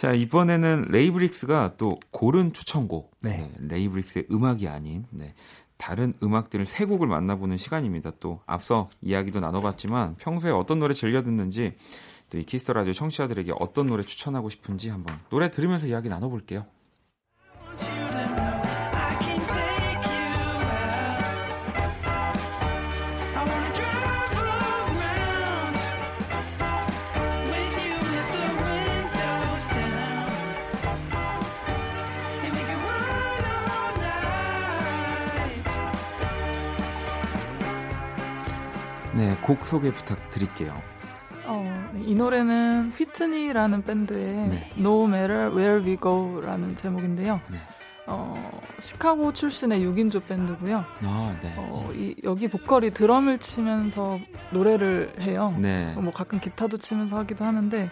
네. 자, 이번에는 레이브릭스가 또 고른 추천곡. 네. 네, 레이브릭스의 음악이 아닌 네, 다른 음악들을 세 곡을 만나보는 시간입니다. 또 앞서 이야기도 나눠봤지만 평소에 어떤 노래 즐겨 듣는지 또 이 키스터 라디오 청취자들에게 어떤 노래 추천하고 싶은지 한번 노래 들으면서 이야기 나눠볼게요. 네, 곡 소개 부탁드릴게요. 어, 네, 이 노래는 휘트니라는 밴드의 네. No Matter Where We Go라는 제목인데요. 네. 어, 시카고 출신의 6인조 밴드고요. 아, 네. 어, 이, 여기 보컬이 드럼을 치면서 노래를 해요. 네. 뭐 가끔 기타도 치면서 하기도 하는데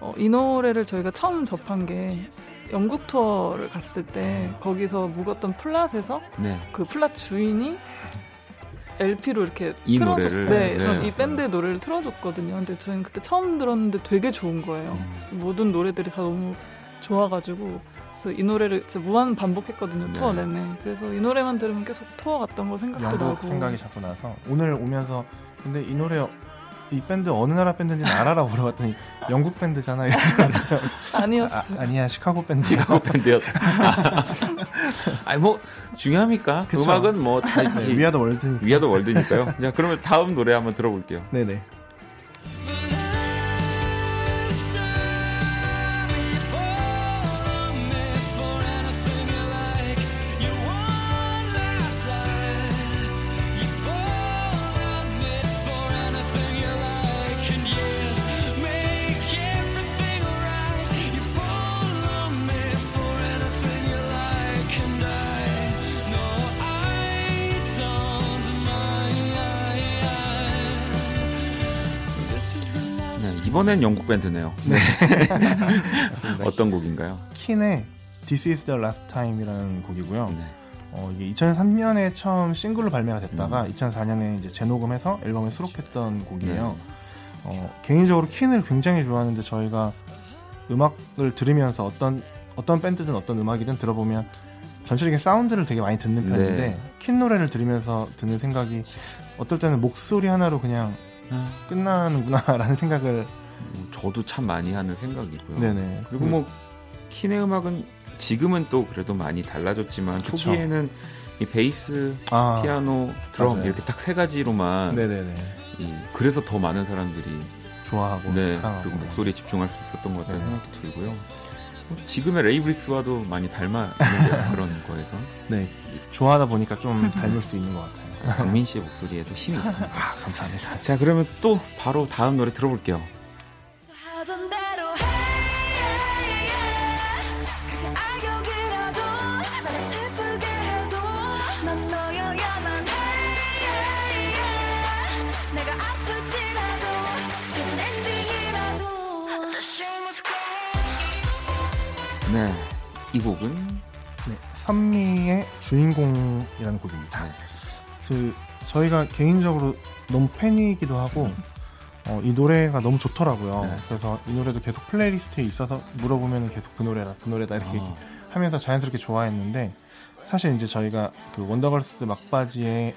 어, 이 노래를 저희가 처음 접한 게 영국 투어를 갔을 때 아. 거기서 묵었던 플랫에서 네. 그 플랫 주인이 LP로 이렇게 이 틀어줬어요. 네, 네. 이 밴드의 노래를 틀어줬거든요. 근데 저희는 그때 처음 들었는데 되게 좋은 거예요. 음. 모든 노래들이 다 너무 좋아가지고 그래서 이 노래를 진짜 무한 반복했거든요. 네. 투어 내내. 그래서 이 노래만 들으면 계속 투어 갔던 거 생각도 나고. 생각이 자꾸 나서 오늘 오면서 근데 이 노래 이 밴드 어느 나라 밴드인지 알아라고 물어봤더니 영국 밴드잖아. 아니었어. 아, 아니야 시카고 밴드. 시카고 밴드였. 아니 뭐 중요합니까? 그쵸? 음악은 뭐다 네, 위아더 월드. 위아더 월드니까요. 자 그러면 다음 노래 한번 들어볼게요. 네네. 이번엔 영국 밴드네요. 네. 어떤 곡인가요? 킨의 This is the last time이라는 곡이고요. 네. 어, 이게 2003년에 처음 싱글로 발매가 됐다가 음. 2004년에 이제 재녹음해서 앨범에 수록했던 곡이에요. 네. 어, 개인적으로 킨을 굉장히 좋아하는데 저희가 음악을 들으면서 어떤 어떤 밴드든 어떤 음악이든 들어보면 전체적인 사운드를 되게 많이 듣는 편인데 네. 킨 노래를 들으면서 드는 생각이 어떨 때는 목소리 하나로 그냥 아. 끝나는구나라는 생각을 저도 참 많이 하는 생각이고요. 네네. 그리고 뭐 킨의 음악은 지금은 또 그래도 많이 달라졌지만 그쵸. 초기에는 이 베이스, 아, 피아노, 드럼 맞아요. 이렇게 딱 세 가지로만 네네네. 이, 그래서 더 많은 사람들이 좋아하고 네, 그리고 목소리에 집중할 수 있었던 것 같다는 네. 생각도 들고요. 지금의 레이브릭스와도 많이 닮아 있는 그런 거에서 네 좋아하다 보니까 좀 닮을 수 있는 것 같아요. 강민 씨의 목소리에도 힘이 있습니다. 아, 감사합니다. 자 그러면 또 바로 다음 노래 들어볼게요. 이 곡은 네, 선미의 주인공이라는 곡입니다. 네. 그 저희가 개인적으로 너무 팬이기도 하고 어, 이 노래가 너무 좋더라고요. 네. 그래서 이 노래도 계속 플레이리스트에 있어서 물어보면 계속 그 노래다, 그 노래다 이렇게 아. 하면서 자연스럽게 좋아했는데 사실 이제 저희가 그 원더걸스 막바지에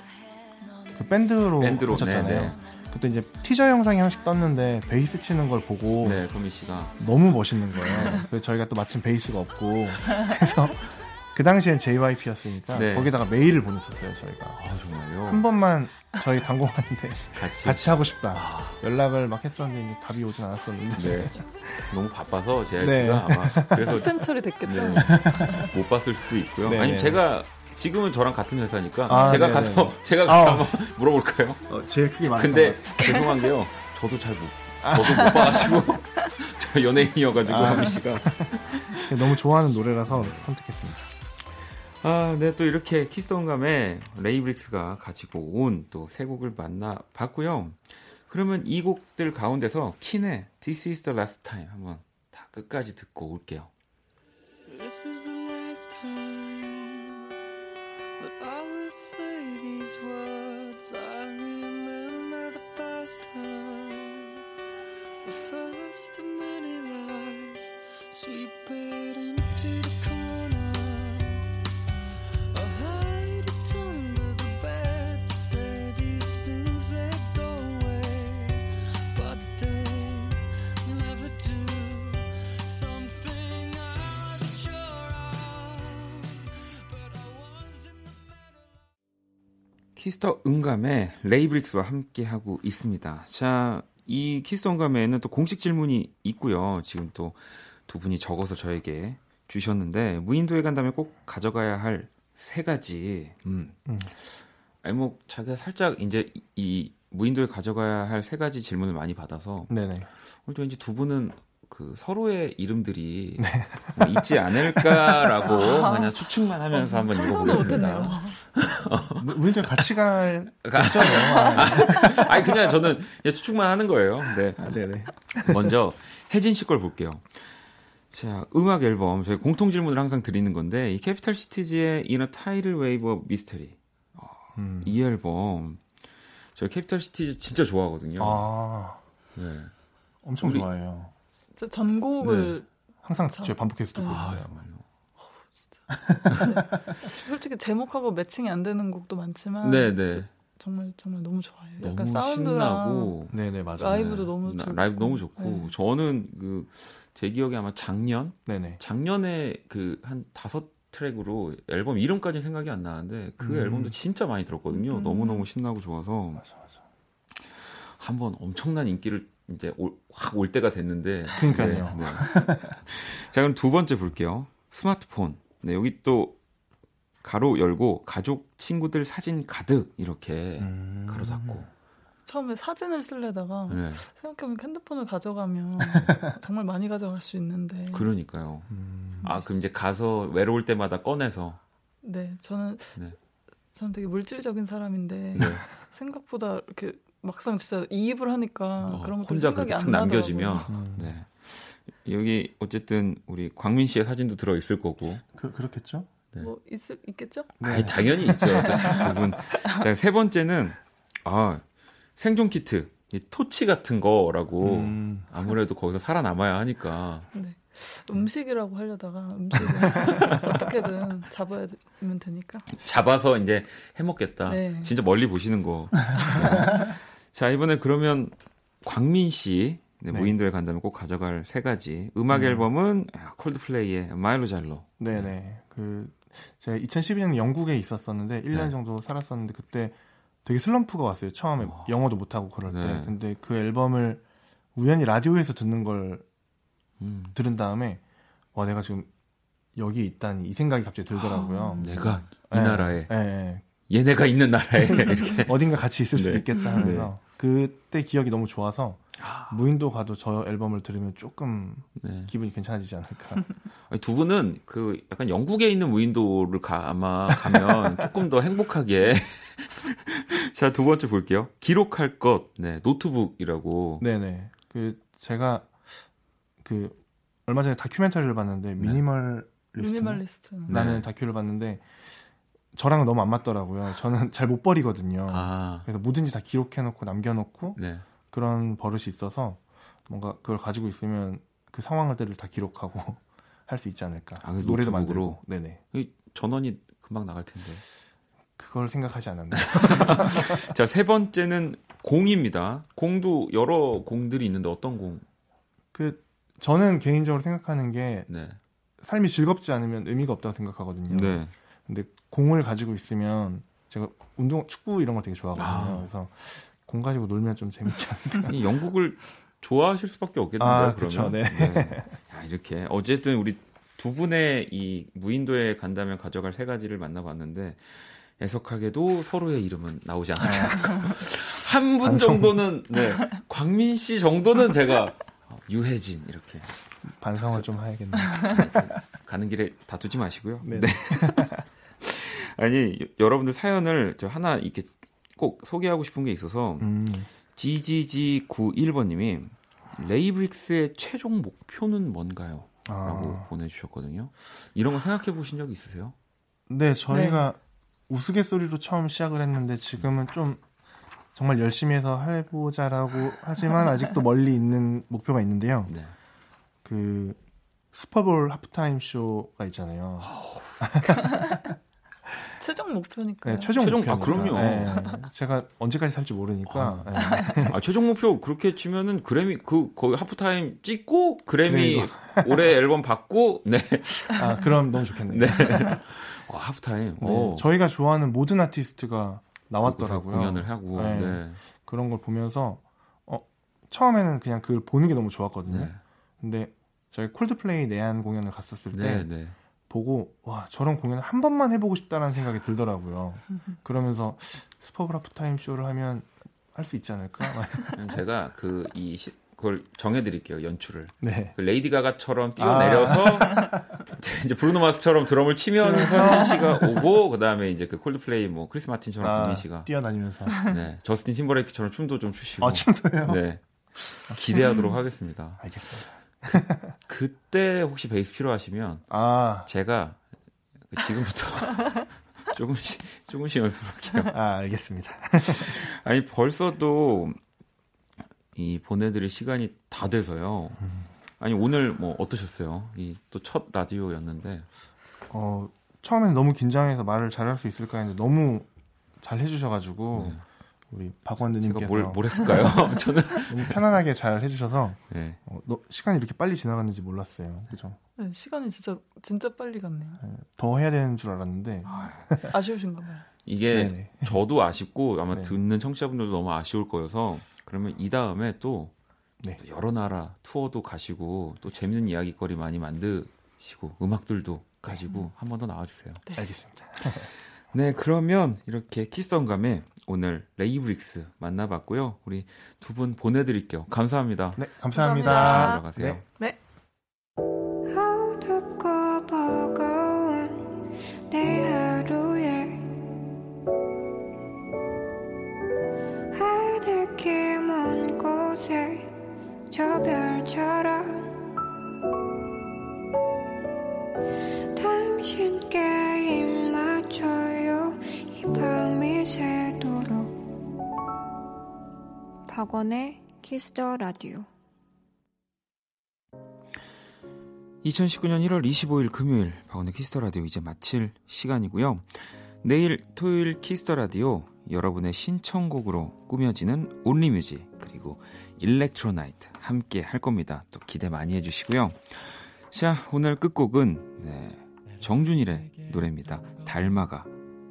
그 밴드로, 밴드로 하셨잖아요. 그때 이제 티저 영상이 하나씩 떴는데 베이스 치는 걸 보고 네, 선미 씨가 너무 멋있는 거예요. 그래서 저희가 또 마침 베이스가 없고 그래서 그 당시엔 JYP였으니까 네. 거기다가 메일을 보냈었어요 저희가. 아 정말요? 한 번만 저희 단공하는데 같이 같이 하고 싶다. 아. 연락을 막 했었는데 답이 오진 않았었는데 네. 너무 바빠서 JYP가 네. 아마 그래서 스팸 처리 됐겠죠. 네. 못 봤을 수도 있고요. 네. 아니면 제가 지금은 저랑 같은 회사니까 아, 제가 네네. 가서 제가 아, 한번 물어볼까요? 어, 제일 크게 말했 근데 죄송한 게요. 저도 잘 못, 저도 못 봐가지고 저 연예인이어가지고 아, 하미 씨가 너무 좋아하는 노래라서 선택했습니다. 아, 네, 또 이렇게 키스 더 음감회 레이브릭스가 가지고 온 또 세 곡을 만나 봤고요. 그러면 이 곡들 가운데서 킨의 This is the last time 한번 다 끝까지 듣고 올게요. 키스 더 음감회 레이브릭스와 함께하고 있습니다. 자, 이 키스 더 음감회에는 또 공식 질문이 있고요. 지금 또 두 분이 적어서 저에게 주셨는데 무인도에 간다면 꼭 가져가야 할 세 가지. 음. 음. 아니 뭐 자기가 살짝 이제 이 무인도에 가져가야 할 세 가지 질문을 많이 받아서 네네. 오늘도 왠지 두 분은 그 서로의 이름들이 네. 뭐 있지 않을까라고 아. 그냥 추측만 하면서 한번 읽어보겠습니다. 무인도 같이 갈 그렇죠. 아니 그냥 저는 그냥 추측만 하는 거예요. 네. 아, 네네. 먼저 혜진 씨 걸 볼게요. 자, 음악 앨범 저희 공통 질문을 항상 드리는 건데 이 캐피탈 시티즈의 In a Tidal Wave of Mystery 음. 이 앨범 저 캐피탈 시티즈 진짜 좋아하거든요. 아, 네. 엄청 우리, 좋아해요. 전곡을 네. 항상 제 반복해서 듣고 네. 있어요. 아, 솔직히 제목하고 매칭이 안 되는 곡도 많지만 네, 네. 정말 정말 너무 좋아요. 약간 사운드랑 네네 맞아요. 라이브도 네. 너무 좋고 라이브 너무 좋고 네. 저는 그 제 기억에 아마 작년 네네. 작년에 그 한 다섯 트랙으로 앨범 이름까지 생각이 안 나는데 그 음. 앨범도 진짜 많이 들었거든요. 음. 너무 너무 신나고 좋아서 맞아, 맞아. 한번 엄청난 인기를 이제 확올 때가 됐는데. 그러니까요. 네, 네. 자 그럼 두 번째 볼게요. 스마트폰. 네 여기 또 가로 열고 가족 친구들 사진 가득 이렇게 음. 가로 닫고. 처음에 사진을 쓸려다가 네. 생각해보면 핸드폰을 가져가면 정말 많이 가져갈 수 있는데. 그러니까요. 음. 아 그럼 이제 가서 외로울 때마다 꺼내서. 네, 저는 네. 저는 되게 물질적인 사람인데 네. 생각보다 이렇게 막상 진짜 이입을 하니까 어, 그런 거 혼자 그렇게 탁 남겨지면. 음. 네. 여기 어쨌든 우리 광민 씨의 사진도 들어 있을 거고. 그, 그렇겠죠? 네. 뭐 있을 있겠죠? 네. 아 당연히 있죠. 두 분. 자, 세 번째는 아 생존 키트, 이 토치 같은 거라고 음. 아무래도 거기서 살아남아야 하니까. 네. 음식이라고 하려다가 음식을 어떻게든 잡아야 면 되니까. 잡아서 이제 해먹겠다. 네. 진짜 멀리 보시는 거. 네. 자 이번에 그러면 광민 씨 네, 네. 무인도에 간다면 꼭 가져갈 세 가지 음악 음. 앨범은 콜드플레이의 마일로 잘로. 네네. 그 제가 2012년 영국에 있었었는데 1년 네. 정도 살았었는데 그때 되게 슬럼프가 왔어요. 처음에 어. 영어도 못하고 그럴 때. 네. 근데 그 앨범을 우연히 라디오에서 듣는 걸 음. 들은 다음에 와 내가 지금 여기 있다니 이 생각이 갑자기 들더라고요. 아, 내가 이 네, 나라에 네, 네. 얘네가 있는 나라에 어딘가 같이 있을 수도 네. 있겠다 하면서 네. 그때 기억이 너무 좋아서 아. 무인도 가도 저 앨범을 들으면 조금 네. 기분이 괜찮아지지 않을까. 아니, 두 분은 그 약간 영국에 있는 무인도를 가, 아마 가면 조금 더 행복하게. 자, 두 번째 볼게요. 기록할 것, 네, 노트북이라고. 네네. 그, 제가 그, 얼마 전에 다큐멘터리를 봤는데, 네. 미니멀 미니멀리스트. 나는 네. 다큐를 봤는데, 저랑은 너무 안 맞더라고요. 저는 잘 못 버리거든요. 아. 그래서 뭐든지 다 기록해놓고 남겨놓고, 네. 그런 버릇이 있어서 뭔가 그걸 가지고 있으면 그 상황들을 다 기록하고 할 수 있지 않을까. 아, 노래도 만들고. 네네. 전원이 금방 나갈 텐데. 그걸 생각하지 않았네요. 자, 세 번째는 공입니다. 공도 여러 공들이 있는데 어떤 공? 그 저는 개인적으로 생각하는 게 네. 삶이 즐겁지 않으면 의미가 없다고 생각하거든요. 네. 근데 공을 가지고 있으면 제가 운동, 축구 이런 걸 되게 좋아하거든요. 아. 그래서 공 가지고 놀면 좀 재밌지 않을까. 영국을 좋아하실 수밖에 없겠는데요. 아, 그렇죠. 네. 네. 야, 이렇게 어쨌든 우리 두 분의 이 무인도에 간다면 가져갈 세 가지를 만나봤는데 애석하게도 서로의 이름은 나오지 않았어요. 한분 정도는 네. 광민 씨 정도는 제가 어, 유해진 이렇게 반성을 좀 해야겠네요. 가는 길에 다투지 마시고요. 네. 네. 아니 여러분들 사연을 저 하나 이렇게 꼭 소개하고 싶은 게 있어서 음. GGG91번님이 레이브릭스의 최종 목표는 뭔가요? 라고 아. 보내주셨거든요. 이런 거 생각해 보신 적 있으세요? 네, 저희가 네. 우스갯소리로 처음 시작을 했는데 지금은 좀 정말 열심히 해서 해보자라고 하지만 아직도 멀리 있는 목표가 있는데요. 네. 그 슈퍼볼 하프타임 쇼가 있잖아요. 최종 목표니까. 네, 최종, 최종 목표. 아, 그럼요. 네, 제가 언제까지 살지 모르니까. 아, 네. 아, 최종 목표 그렇게 치면은 그래미 그 거의 하프타임 찍고 그래미 올해 앨범 받고 네. 아, 그럼 너무 좋겠네요. 네. 어, 하프타임. 네, 저희가 좋아하는 모든 아티스트가 나왔더라고요. 공연을 하고 네. 네. 그런 걸 보면서 어, 처음에는 그냥 그걸 보는 게 너무 좋았거든요. 네. 근데 저희 콜드플레이 내한 공연을 갔었을 때 네, 네. 보고 와 저런 공연을 한 번만 해보고 싶다는 생각이 들더라고요. 그러면서 슈퍼블 하프타임 쇼를 하면 할 수 있지 않을까? 제가 그이 그걸 정해드릴게요 연출을. 네. 그 레이디 가가처럼 뛰어내려서 아. 이제 브루노 마스처럼 드럼을 치면서 현 씨가 오고 그 다음에 이제 그 콜드플레이 뭐 크리스 마틴처럼 아, 김민 씨가 뛰어다니면서. 네. 저스틴 팀버레이크처럼 춤도 좀 추시고. 아 춤도요? 네. 기대하도록 하겠습니다. 알겠습니다. 그, 때 혹시 베이스 필요하시면 아. 제가 그 지금부터 조금씩 조금씩 연습할게요. 아 알겠습니다. 아니 벌써 또 이 보내드릴 시간이 다 돼서요. 아니 오늘 뭐 어떠셨어요? 이 또 첫 라디오였는데. 어 처음엔 너무 긴장해서 말을 잘할 수 있을까 했는데 너무 잘 해주셔가지고 네. 우리 박원드님께서 뭘, 뭘 했을까요? 저는 너무 편안하게 잘 해주셔서 네. 어, 너, 시간이 이렇게 빨리 지나갔는지 몰랐어요. 그죠? 네, 시간이 진짜 진짜 빨리 갔네요. 네, 더 해야 되는 줄 알았는데 아쉬우신가 봐요. 이게 네네. 저도 아쉽고 아마 네. 듣는 청취자분들도 너무 아쉬울 거여서 그러면 이 다음에 또, 네. 또 여러 나라 투어도 가시고 또 재밌는 이야기거리 많이 만드시고 음악들도 가지고 네. 한번 더 나와주세요. 네. 알겠습니다. 네, 그러면 이렇게 키스 더 음감회 오늘 레이브릭스 만나봤고요. 우리 두 분 보내드릴게요. 감사합니다. 네, 감사합니다. 감사합니다. 들어가세요. 네. 네. 저 별 박원의 키스 더 라디오 2019년 1월 25일 금요일 박원의 키스 더 라디오 이제 마칠 시간이고요. 내일 토요일 키스 더 라디오 여러분의 신청곡으로 꾸며지는 Only Music 그리고 Electro Night 함께 할 겁니다. 또 기대 많이 해주시고요. 자, 오늘 끝곡은 네, 정준일의 노래입니다. 닮아가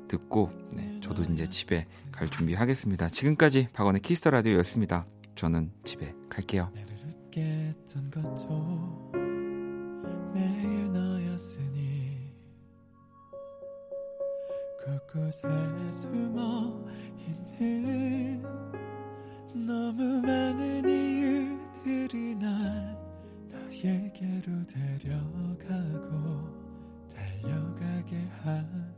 듣고 네, 저도 이제 집에 갈 준비하겠습니다. 지금까지 박원의 키스 더 라디오였습니다. 저는 집에 갈게요. 곳곳에 숨어 있는 너무 많은 이유들이 날 너에게로 데려가고 달려가게 한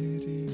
did it.